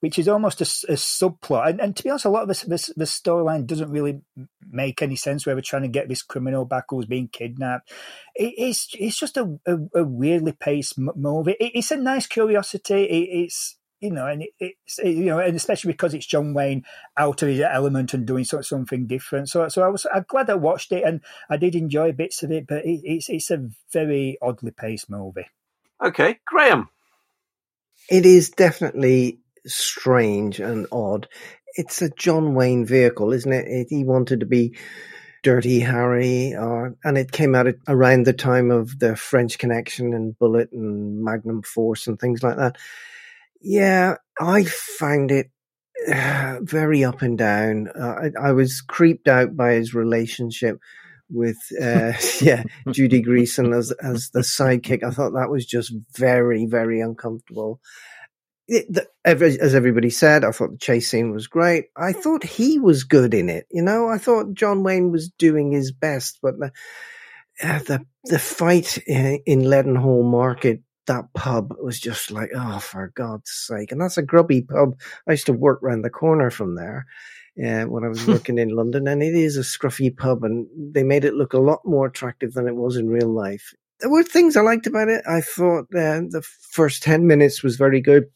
which is almost a subplot. And, and to be honest, a lot of this, this the storyline doesn't really make any sense. Where we're trying to get this criminal back who's being kidnapped. It, it's it's just a, a, a weirdly paced movie. It, it's a nice curiosity. It, it's you know, and it's it, you know, and especially because it's John Wayne out of his element and doing sort of something different. So, so I was I'm glad I watched it and I did enjoy bits of it, but it, it's it's a very oddly paced movie. Okay, Graham. It is definitely strange and odd. It's a John Wayne vehicle, isn't it? it he wanted to be Dirty Harry, or, and it came out at, around the time of the French Connection and Bullitt and Magnum Force and things like that. Yeah, I found it uh, very up and down. Uh, I, I was creeped out by his relationship with uh, yeah Judy Geeson as as the sidekick. I thought that was just very very uncomfortable. It, the, every- as everybody said, I thought the chase scene was great. I thought he was good in it. You know, I thought John Wayne was doing his best, but the uh, the the fight in, in Leadenhall Market, that pub was just like, oh, for God's sake! And that's a grubby pub. I used to work round the corner from there uh, when I was working in London, and it is a scruffy pub, and they made it look a lot more attractive than it was in real life. There were things I liked about it. I thought uh, the first ten minutes was very good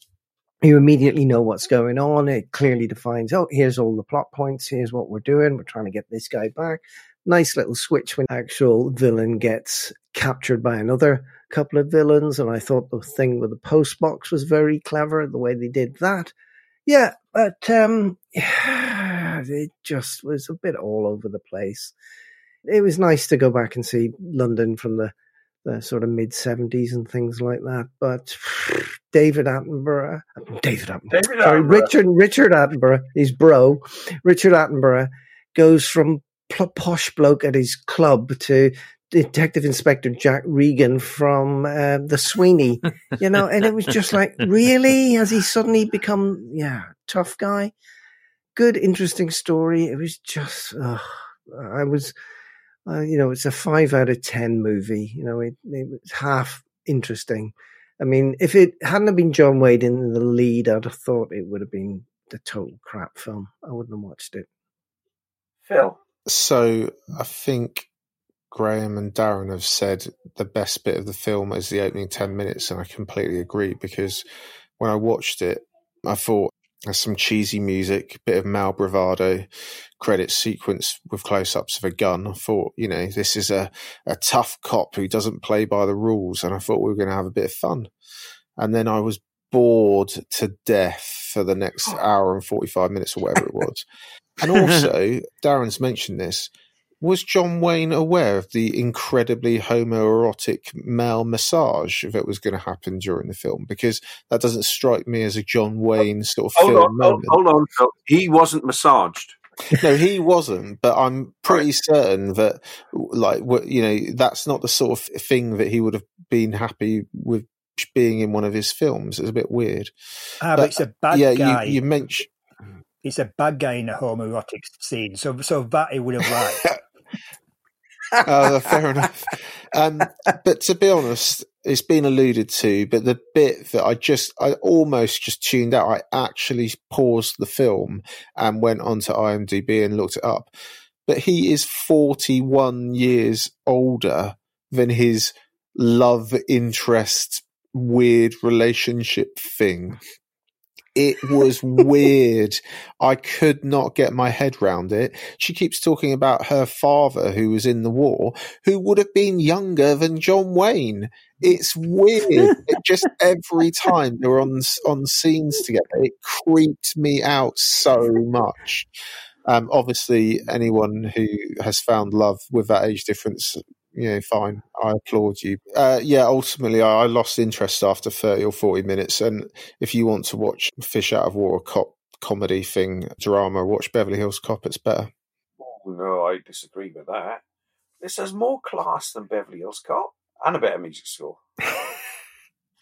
you immediately know what's going on. It clearly defines, oh, here's all the plot points. Here's what we're doing. We're trying to get this guy back. Nice little switch when actual villain gets captured by another couple of villains. And I thought the thing with the post box was very clever, the way they did that. Yeah, but um, it just was a bit all over the place. It was nice to go back and see London from the the sort of mid seventies and things like that. But David Attenborough, David Attenborough, David sorry, Richard Richard Attenborough, his bro, Richard Attenborough goes from posh bloke at his club to Detective Inspector Jack Regan from uh, the Sweeney, you know, and it was just like, really, has he suddenly become, yeah, tough guy? Good, interesting story. It was just, ugh, I was, uh, you know, it's a five out of ten movie. You know, it, it was half interesting. I mean, if it hadn't been John Wayne in the lead, I'd have thought it would have been the total crap film. I wouldn't have watched it. Phil. So I think Graham and Darren have said the best bit of the film is the opening 10 minutes, and I completely agree because when I watched it, I thought there's some cheesy music, bit of mal bravado, credit sequence with close ups of a gun. I thought, you know, this is a, a tough cop who doesn't play by the rules, and I thought we were going to have a bit of fun. And then I was bored to death for the next oh. hour and 45 minutes or whatever it was. and also, Darren's mentioned this. Was John Wayne aware of the incredibly homoerotic male massage that was going to happen during the film? Because that doesn't strike me as a John Wayne sort of Hold film on, hold, moment. hold on, Phil. He wasn't massaged. no, he wasn't. But I'm pretty certain that, like, you know, that's not the sort of thing that he would have been happy with being in one of his films. It's a bit weird. Ah, but it's a bad yeah, guy. You, you mentioned. It's a bad guy in a homoerotic scene, so so that he would have liked. oh, fair enough. Um, but to be honest, it's been alluded to. But the bit that I just, I almost just tuned out. I actually paused the film and went onto IMDb and looked it up. But he is forty-one years older than his love interest weird relationship thing. It was weird. I could not get my head round it. She keeps talking about her father who was in the war, who would have been younger than John Wayne. It's weird. it just every time they were on on scenes together, it creeped me out so much. Um, obviously, anyone who has found love with that age difference, know, fine. I applaud you. Uh, yeah, ultimately, I, I lost interest after 30 or 40 minutes. And if you want to watch Fish Out of Water cop comedy thing, drama, watch Beverly Hills Cop. It's better. Oh, no, I disagree with that. This has more class than Beverly Hills Cop and a better music score.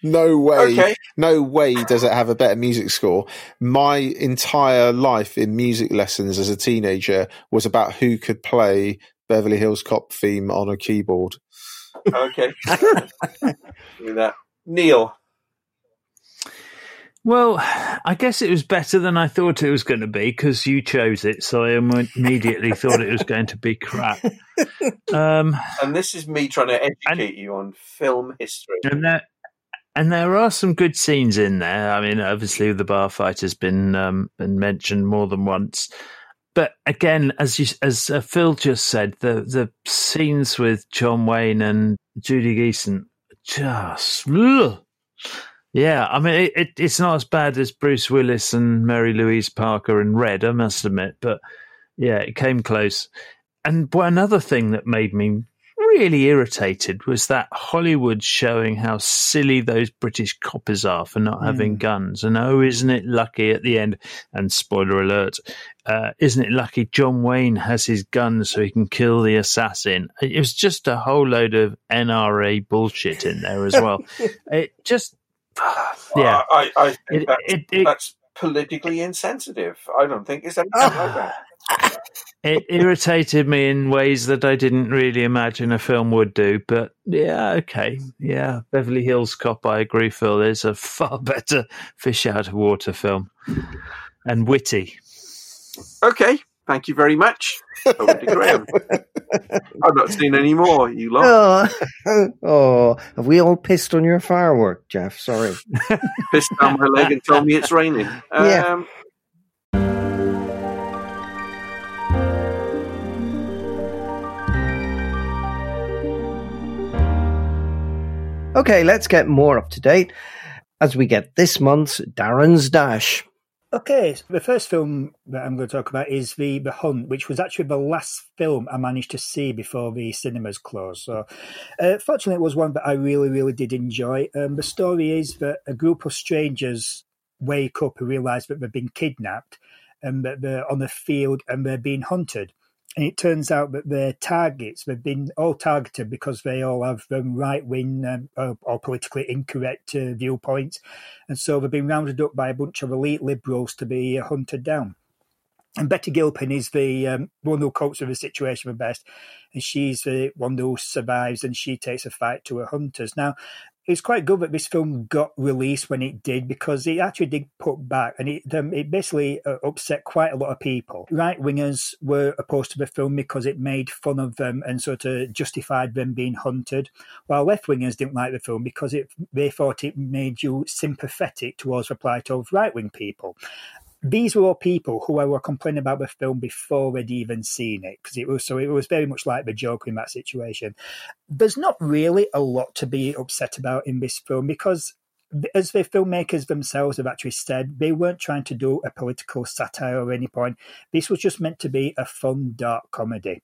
No way. Okay. No way does it have a better music score. My entire life in music lessons as a teenager was about who could play Beverly Hills Cop theme on a keyboard. Okay. with that. Neil. Well, I guess it was better than I thought it was going to be because you chose it, so I immediately thought it was going to be crap. Um, And this is me trying to educate you on film history. and there, and there are some good scenes in there. I mean, obviously the bar fight has been um, been mentioned more than once, but again, as you as uh, Phil just said, the the scenes with John Wayne and Judy Geeson just. ugh. Yeah, I mean, it, it, it's not as bad as Bruce Willis and Mary Louise Parker and Red, I must admit, but yeah, it came close. And another thing that made me really irritated was that Hollywood showing how silly those British coppers are for not having Mm. guns. And oh, isn't it lucky at the end? And spoiler alert, uh, isn't it lucky John Wayne has his gun so he can kill the assassin? It was just a whole load of NRA bullshit in there as well. it just, yeah. I, I think It- that's, it- it- that's politically insensitive. I don't think it's anything like that. It irritated me in ways that I didn't really imagine a film would do. But yeah, okay, yeah, Beverly Hills Cop. I agree, Phil. Is a far better fish out of water film and witty. Okay, thank you very much. Over to Graham. I've not seen any more. You lot Oh, oh, have we all pissed on your firework, Jeff? Sorry. pissed down my leg and told me it's raining. Yeah. Um, Okay, let's get more up to date as we get this month's Darren's Dash. Okay, so the first film that I'm going to talk about is the The Hunt, which was actually the last film I managed to see before the cinemas closed. So, uh, fortunately, it was one that I really, really did enjoy. Um, the story is that a group of strangers wake up and realise that they've been kidnapped and that they're on a field and they're being hunted. And it turns out that their targets, they've been all targeted because they all have um, right wing um, or, or politically incorrect uh, viewpoints. And so they've been rounded up by a bunch of elite liberals to be uh, hunted down. And Betty Gilpin is the um, one who copes with the situation the best. And she's the one who survives and she takes a fight to her hunters. Now, it's quite good that this film got released when it did because it actually did put back and it um, it basically uh, upset quite a lot of people. Right wingers were opposed to the film because it made fun of them and sort of justified them being hunted, while left wingers didn't like the film because it they thought it made you sympathetic towards the plight of right wing people these were all people who were complaining about the film before they'd even seen it because it was so it was very much like the Joker in that situation. There's not really a lot to be upset about in this film because as the filmmakers themselves have actually said, they weren't trying to do a political satire at any point. This was just meant to be a fun, dark comedy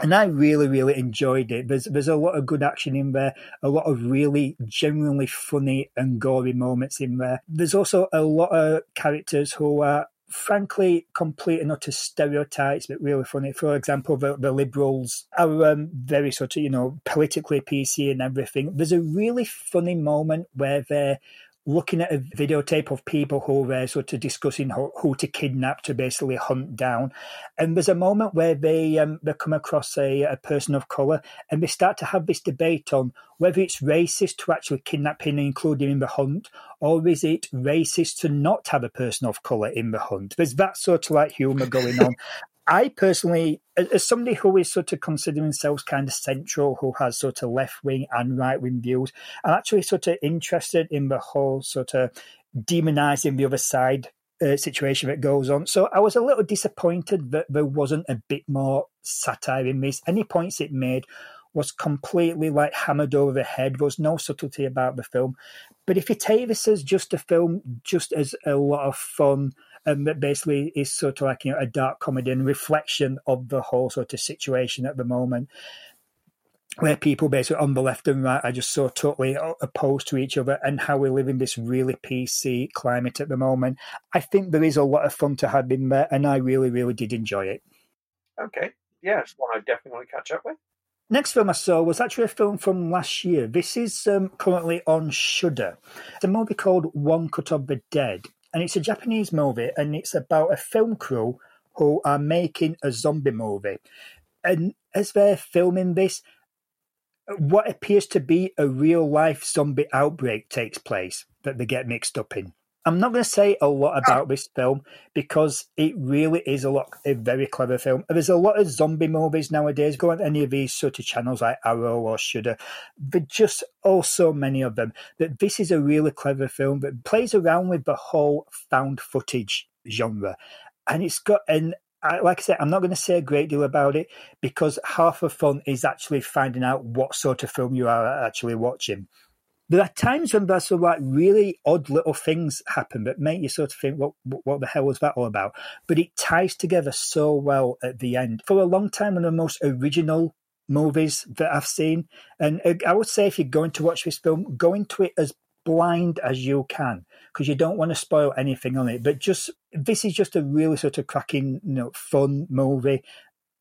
and I really, really enjoyed it. There's there's a lot of good action in there, a lot of really genuinely funny and gory moments in there. There's also a lot of characters who are frankly complete and utter stereotypes, but really funny. For example, the, the liberals are um, very sort of, you know, politically PC and everything. There's a really funny moment where they're looking at a videotape of people who were sort of discussing who, who, to kidnap to basically hunt down. And there's a moment where they um, they come across a, a person of colour and they start to have this debate on whether it's racist to actually kidnap him and include him in the hunt, or is it racist to not have a person of colour in the hunt? There's that sort of like humour going on. I personally, as somebody who is sort of considering themselves kind of central, who has sort of left wing and right wing views, I'm actually sort of interested in the whole sort of demonizing the other side uh, situation that goes on. So I was a little disappointed that there wasn't a bit more satire in this. Any points it made was completely like hammered over the head. There was no subtlety about the film. But if you take this as just a film, just as a lot of fun, um, that basically is sort of like you know a dark comedy and reflection of the whole sort of situation at the moment where people basically on the left and right are just so totally opposed to each other and how we live in this really PC climate at the moment. I think there is a lot of fun to have in there and I really, really did enjoy it. Okay. Yeah, it's one I definitely want to catch up with. Next film I saw was actually a film from last year. This is um, currently on Shudder. It's a movie called One Cut of the Dead and it's a Japanese movie, and it's about a film crew who are making a zombie movie. And as they're filming this, what appears to be a real life zombie outbreak takes place that they get mixed up in. I'm not going to say a lot about this film because it really is a lot a very clever film. There's a lot of zombie movies nowadays. Go on any of these sort of channels like Arrow or Shudder. But just also many of them. That this is a really clever film that plays around with the whole found footage genre, and it's got and like I said, I'm not going to say a great deal about it because half of fun is actually finding out what sort of film you are actually watching there are times when there's sort of like really odd little things happen that make you sort of think, what what the hell was that all about? But it ties together so well at the end. For a long time, one of the most original movies that I've seen. And I would say if you're going to watch this film, go into it as blind as you can because you don't want to spoil anything on it. But just this is just a really sort of cracking, you know, fun movie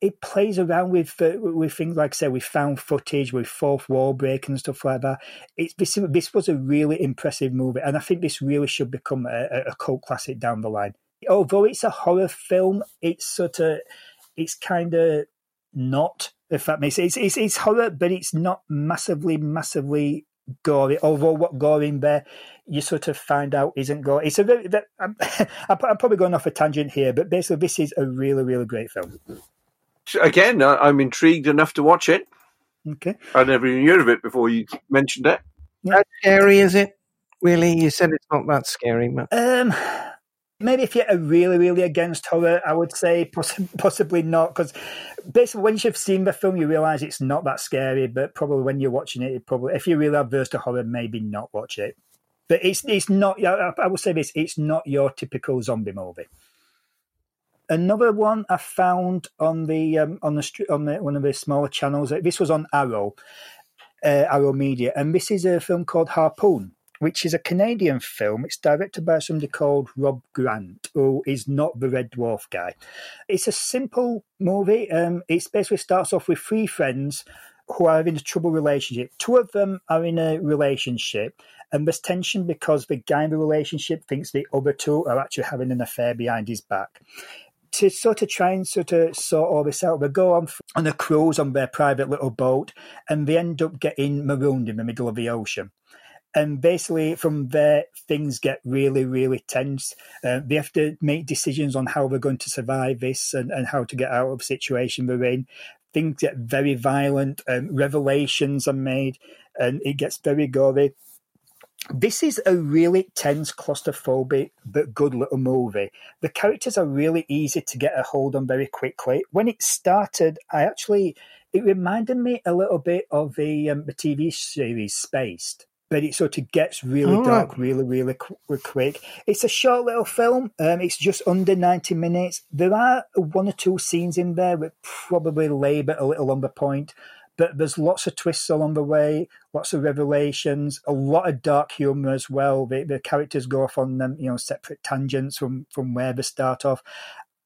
it plays around with uh, with things like I say, with found footage, with fourth wall break and stuff like that. It's this, this was a really impressive movie, and I think this really should become a, a cult classic down the line. Although it's a horror film, it's sort of it's kind of not. If that makes sense, it's, it's, it's horror, but it's not massively, massively gory. Although what gory in there, you sort of find out isn't gory. It's a very. I'm, I'm probably going off a tangent here, but basically, this is a really, really great film again, I'm intrigued enough to watch it. Okay. I never even heard of it before you mentioned it. How scary is it? Really? You said it's not that scary, but um, maybe if you're really, really against horror, I would say poss- possibly not, because basically once you've seen the film, you realise it's not that scary. But probably when you're watching it, it probably if you're really averse to horror, maybe not watch it. But it's it's not. I, I will say this: it's not your typical zombie movie. Another one I found on the um, on the on the, one of the smaller channels. This was on Arrow, uh, Arrow Media, and this is a film called Harpoon, which is a Canadian film. It's directed by somebody called Rob Grant, who is not the Red Dwarf guy. It's a simple movie. Um, it basically starts off with three friends who are in a troubled relationship. Two of them are in a relationship, and there's tension because the guy in the relationship thinks the other two are actually having an affair behind his back to sort of try and sort of sort all this out, they go on on a cruise on their private little boat, and they end up getting marooned in the middle of the ocean. And basically, from there, things get really, really tense. Uh, they have to make decisions on how they're going to survive this and, and how to get out of the situation they're in. Things get very violent, and revelations are made, and it gets very gory. This is a really tense, claustrophobic, but good little movie. The characters are really easy to get a hold on very quickly. When it started, I actually it reminded me a little bit of the um, the TV series Spaced but it sort of gets really All dark right. really, really qu- quick. It's a short little film. Um, it's just under 90 minutes. There are one or two scenes in there that probably labour a little on the point, but there's lots of twists along the way, lots of revelations, a lot of dark humour as well. The, the characters go off on them, you know, separate tangents from, from where they start off.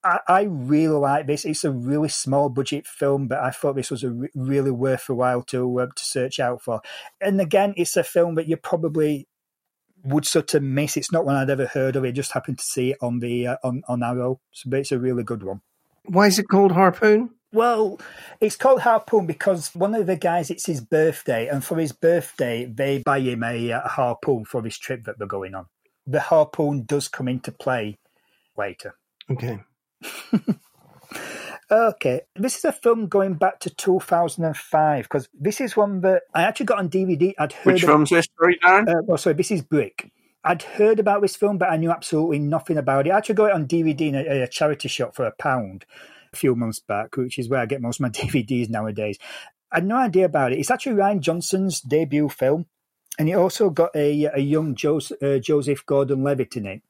I, I really like this. It's a really small budget film, but I thought this was a re- really worthwhile to uh, to search out for. And again, it's a film that you probably would sort of miss. It's not one I'd ever heard of. I just happened to see it on the uh, on on Arrow, so it's a really good one. Why is it called Harpoon? Well, it's called Harpoon because one of the guys, it's his birthday, and for his birthday, they buy him a, uh, harpoon for this trip that they're going on. The harpoon does come into play later. Okay. Okay, this is a film going back to 2005 because this is one that I actually got on DVD. I'd heard Which film's this, sorry, Darren? Uh, well, sorry, this is Brick. I'd heard about this film, but I knew absolutely nothing about it. I actually got it on DVD in a, a charity shop for a pound a few months back, which is where I get most of my DVDs nowadays. I had no idea about it. It's actually Rian Johnson's debut film, and it also got a, a young Joseph, uh, Joseph Gordon-Levitt in it.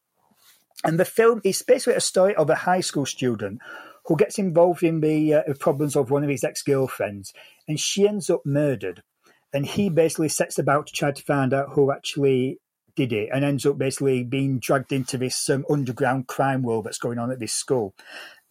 And the film is basically a story of a high school student who gets involved in the uh, problems of one of his ex girlfriends, and she ends up murdered. And he basically sets about to try to find out who actually did it, and ends up basically being dragged into this um, underground crime world that's going on at this school.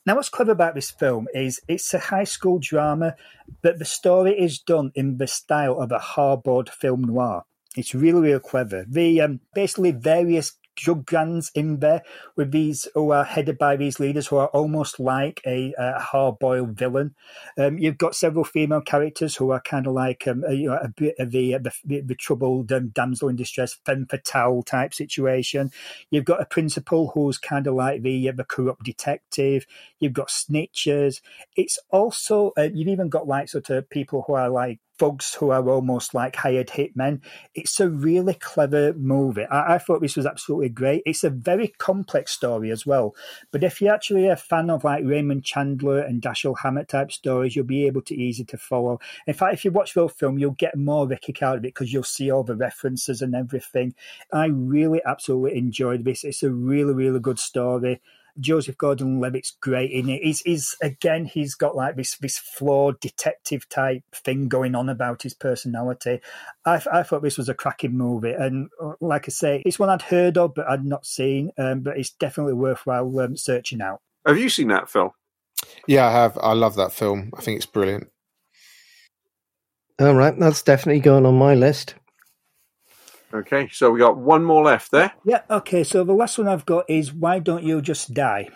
Now, what's clever about this film is it's a high school drama, but the story is done in the style of a hard-boiled film noir. It's really, really clever. The um, basically various drug gangs in there with these who are headed by these leaders who are almost like a, a hard-boiled villain. Um, you've got several female characters who are kind of like um, a, you know, a bit of the the, the, the troubled um, damsel in distress, femme fatale type situation. You've got a principal who's kind of like the uh, the corrupt detective. You've got snitches. It's also uh, you've even got like sort of people who are like thugs who are almost like hired hitmen. It's a really clever movie. I, I thought this was absolutely great. It's a very complex story as well. But if you're actually a fan of like Raymond Chandler and Dashiell Hammett type stories, you'll be able to easy to follow. In fact, if you watch the film, you'll get more of a kick out of it because you'll see all the references and everything. I really absolutely enjoyed this. It's a really, really good story. Joseph Gordon-Levitt's great in it. He's, he's again, he's got like this this flawed detective type thing going on about his personality. I, I thought this was a cracking movie, and uh, like I say, it's one I'd heard of but I'd not seen. Um, but it's definitely worthwhile um, searching out. Have you seen that, Phil? Yeah, I have. I love that film. I think it's brilliant. All right, that's definitely going on my list. Okay, so we got one more left there. Yeah, okay, so the last one I've got is Why Don't You Just Die?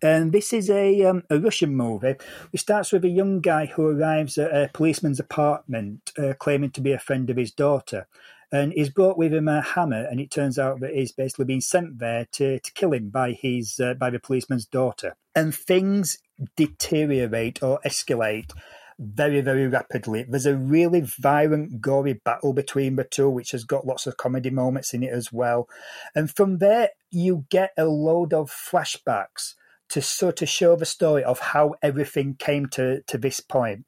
And this is a, um, a Russian movie. It starts with a young guy who arrives at a policeman's apartment uh, claiming to be a friend of his daughter. And he's brought with him a hammer, and it turns out that he's basically been sent there to, to kill him by his uh, by the policeman's daughter. And things deteriorate or escalate very, very rapidly. There's a really violent, gory battle between the two, which has got lots of comedy moments in it as well. And from there, you get a load of flashbacks to sort of show the story of how everything came to, to this point.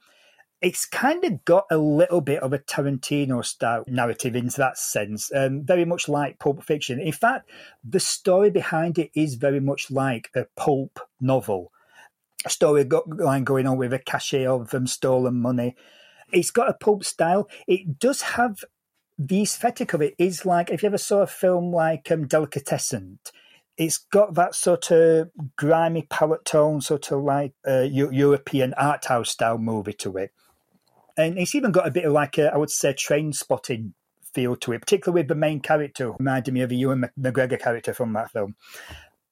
It's kind of got a little bit of a Tarantino style narrative in that sense, um, very much like Pulp Fiction. In fact, the story behind it is very much like a pulp novel story line going on with a cachet of um, stolen money. It's got a pulp style. It does have the aesthetic of it is like if you ever saw a film like um, Delicatessen, it's got that sort of grimy palette tone, sort of like uh, European art house style movie to it. And it's even got a bit of like a, I would say, Trainspotting feel to it, particularly with the main character, reminded me of a Ewan McGregor character from that film.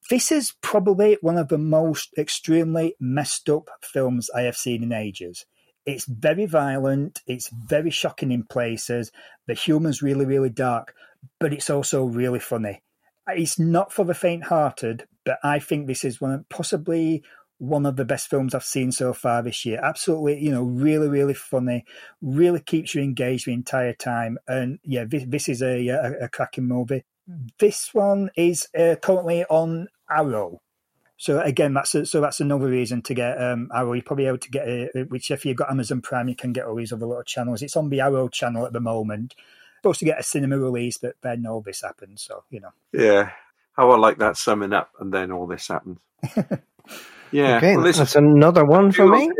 This is probably one of the most extremely messed up films I have seen in ages. It's very violent, it's very shocking in places, the humor's really, really dark, but it's also really funny. It's not for the faint hearted, but I think this is one of, possibly one of the best films I've seen so far this year. Absolutely, you know, really, really funny, really keeps you engaged the entire time. And yeah, this, this is a, a, a cracking movie. This one is uh, currently on Arrow. So again, that's a, so that's another reason to get um, Arrow. You're probably able to get it, which if you've got Amazon Prime, you can get all these other little channels. It's on the Arrow channel at the moment. Supposed to get a cinema release, but then all this happened. So you know. Yeah, how I like that summing up, and then all this happened. Yeah, Okay, well, listen, that's another one for me.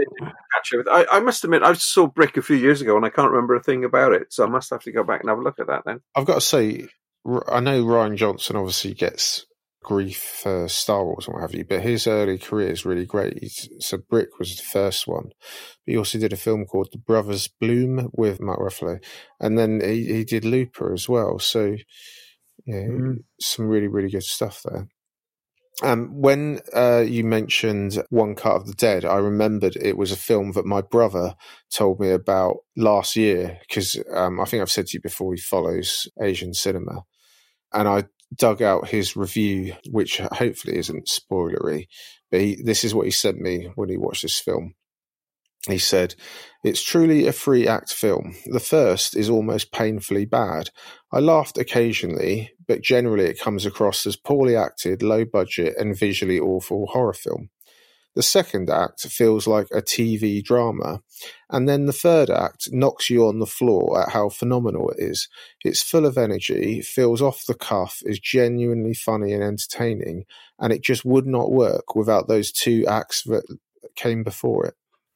catch up with- I, I must admit, I saw Brick a few years ago, and I can't remember a thing about it. So I must have to go back and have a look at that then. I've got to say, R- I know Rian Johnson obviously gets grief for Star Wars and what have you, but his early career is really great. He's, so Brick was the first one, but he also did a film called The Brothers Bloom with Mark Ruffalo, and then he, he did Looper as well. So yeah, some really really good stuff there. Um, when uh, you mentioned One Cut of the Dead, I remembered it was a film that my brother told me about last year because um, I think I've said to you before he follows Asian cinema, and I dug out his review, which hopefully isn't spoilery, but he, this is what he sent me when he watched this film. He said, It's truly a three act film. The first is almost painfully bad. I laughed occasionally, but generally it comes across as poorly acted, low budget, and visually awful horror film. The second act feels like a TV drama, and then the third act knocks you on the floor at how phenomenal it is. It's full of energy, feels off the cuff, is genuinely funny and entertaining, and it just would not work without those two acts that came before it.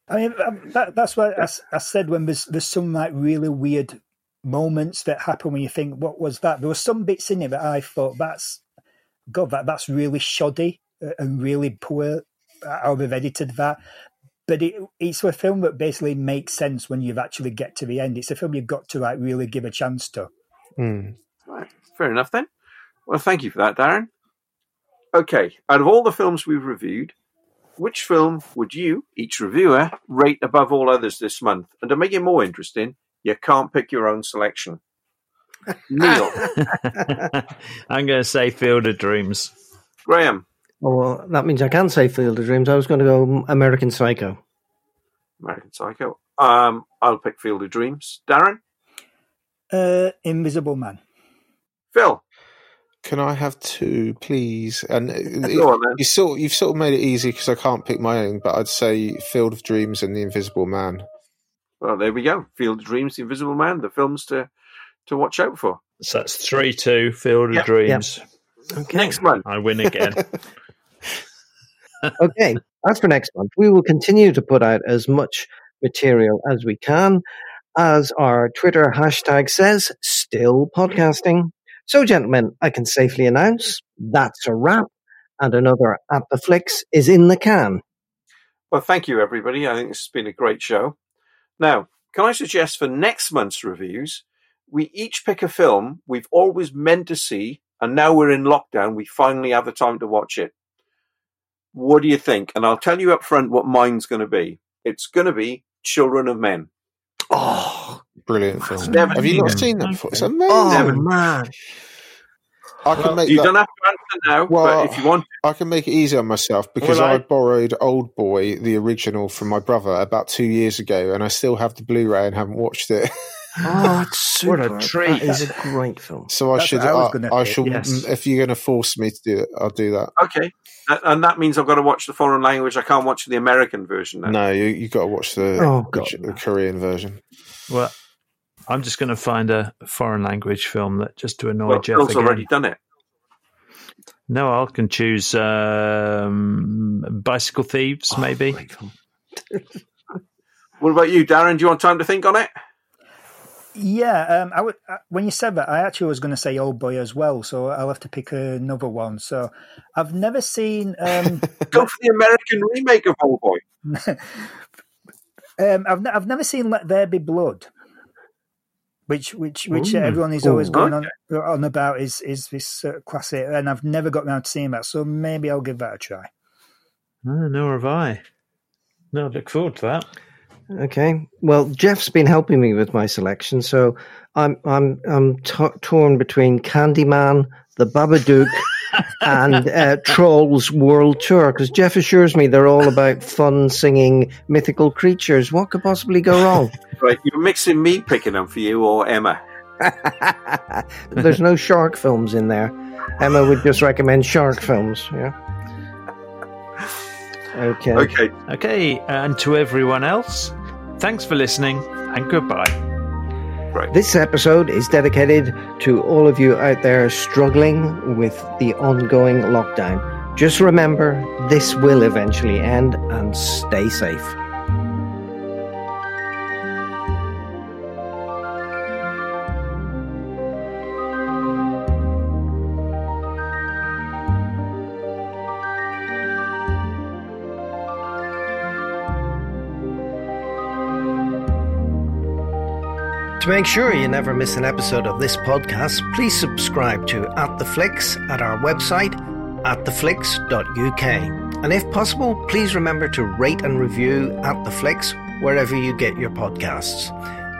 I mean, um, that, that's what I said when there's there's some like really weird moments that happen when you think, what was that? There were some bits in it that I thought that's God, that that's really shoddy uh, and really poor how they've edited that. But it, it's a film that basically makes sense when you've actually get to the end. It's a film you've got to like really give a chance to. Hmm. Right, fair enough then. Well, thank you for that, Darren. Okay, out of all the films we've reviewed, which film would you, each reviewer, rate above all others this month? And to make it more interesting, you can't pick your own selection. Neil, I'm going to say Field of Dreams. Graham, Oh, well, that means I can say Field of Dreams. I was going to go American Psycho. American Psycho. Um, I'll pick Field of Dreams. Darren, Uh, Invisible Man. Phil. Can I have two, please? And uh, Go on, then. you sort you've sort of made it easy because I can't pick my own, but I'd say Field of Dreams and The Invisible Man. Well, there we go. Field of Dreams, The Invisible Man, the films to to watch out for. So that's 3 2, Field of Yep. Dreams. Next one, I win again. okay, as for next month, we will continue to put out as much material as we can. As our Twitter hashtag says, still podcasting. So, gentlemen, I can safely announce that's a wrap, and another At the Flicks is in the can. Well, thank you, everybody. I think this has been a great show. Now, can I suggest for next month's reviews, we each pick a film we've always meant to see, and now we're in lockdown, we finally have the time to watch it. What do you think? And I'll tell you up front what mine's going to be. It's going to be Children of Men. Oh, Brilliant film. Never have you not it. seen that before? It's oh. amazing. Oh, man. I can make you that- don't have to answer now, Well, but if you want, I can make it easy on myself because I- I borrowed Old Boy, the original, from my brother about two years ago, and I still have the Blu-ray and haven't watched it. Oh, it's super. What a treat. That is a great film. So I That's should. I was I, gonna I pick, shall. yes. If you're going to force me to do it, I'll do that. okay. And- And that means I've got to watch the foreign language. I can't watch the American version now. No, you you got to watch the, Oh, the, God, J- the Korean version. Well, I'm just going to find a foreign language film that just to annoy Well, Jeff Phil's again. already done it. No, I can choose um, Bicycle Thieves, Oh, maybe. great film. What about you, Darren? Do you want time to think on it? Yeah, um, I would, uh, when you said that, I actually was going to say Old Boy as well, so I'll have to pick another one. So I've never seen. Um, Go for the American remake of Old Boy. um, I've, ne- I've never seen Let There Be Blood. which which which Ooh. everyone is always Ooh. going on on about is is this uh, classic, and I've never got around to seeing that. So maybe I'll give that a try. No, nor have I. No, I look forward to that. Okay. Well, Jeff's been helping me with my selection, so I'm I'm I'm t- torn between Candyman, The Babadook, and uh, Trolls World Tour because Jeff assures me they're all about fun singing mythical creatures. What could possibly go wrong? Right, you're mixing me picking them for you or Emma. There's no shark films in there. Emma would just recommend shark films. Yeah. Okay. Okay. Okay, and to everyone else, thanks for listening and goodbye. This episode is dedicated to all of you out there struggling with the ongoing lockdown. Just remember, this will eventually end and stay safe. To make sure you never miss an episode of this podcast, please subscribe to At The Flicks at our website, attheflicks.uk. And if possible, please remember to rate and review At The Flicks wherever you get your podcasts.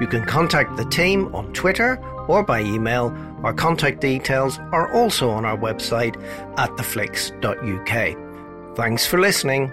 You can contact the team on Twitter or by email. Our contact details are also on our website, at attheflicks.uk. Thanks for listening.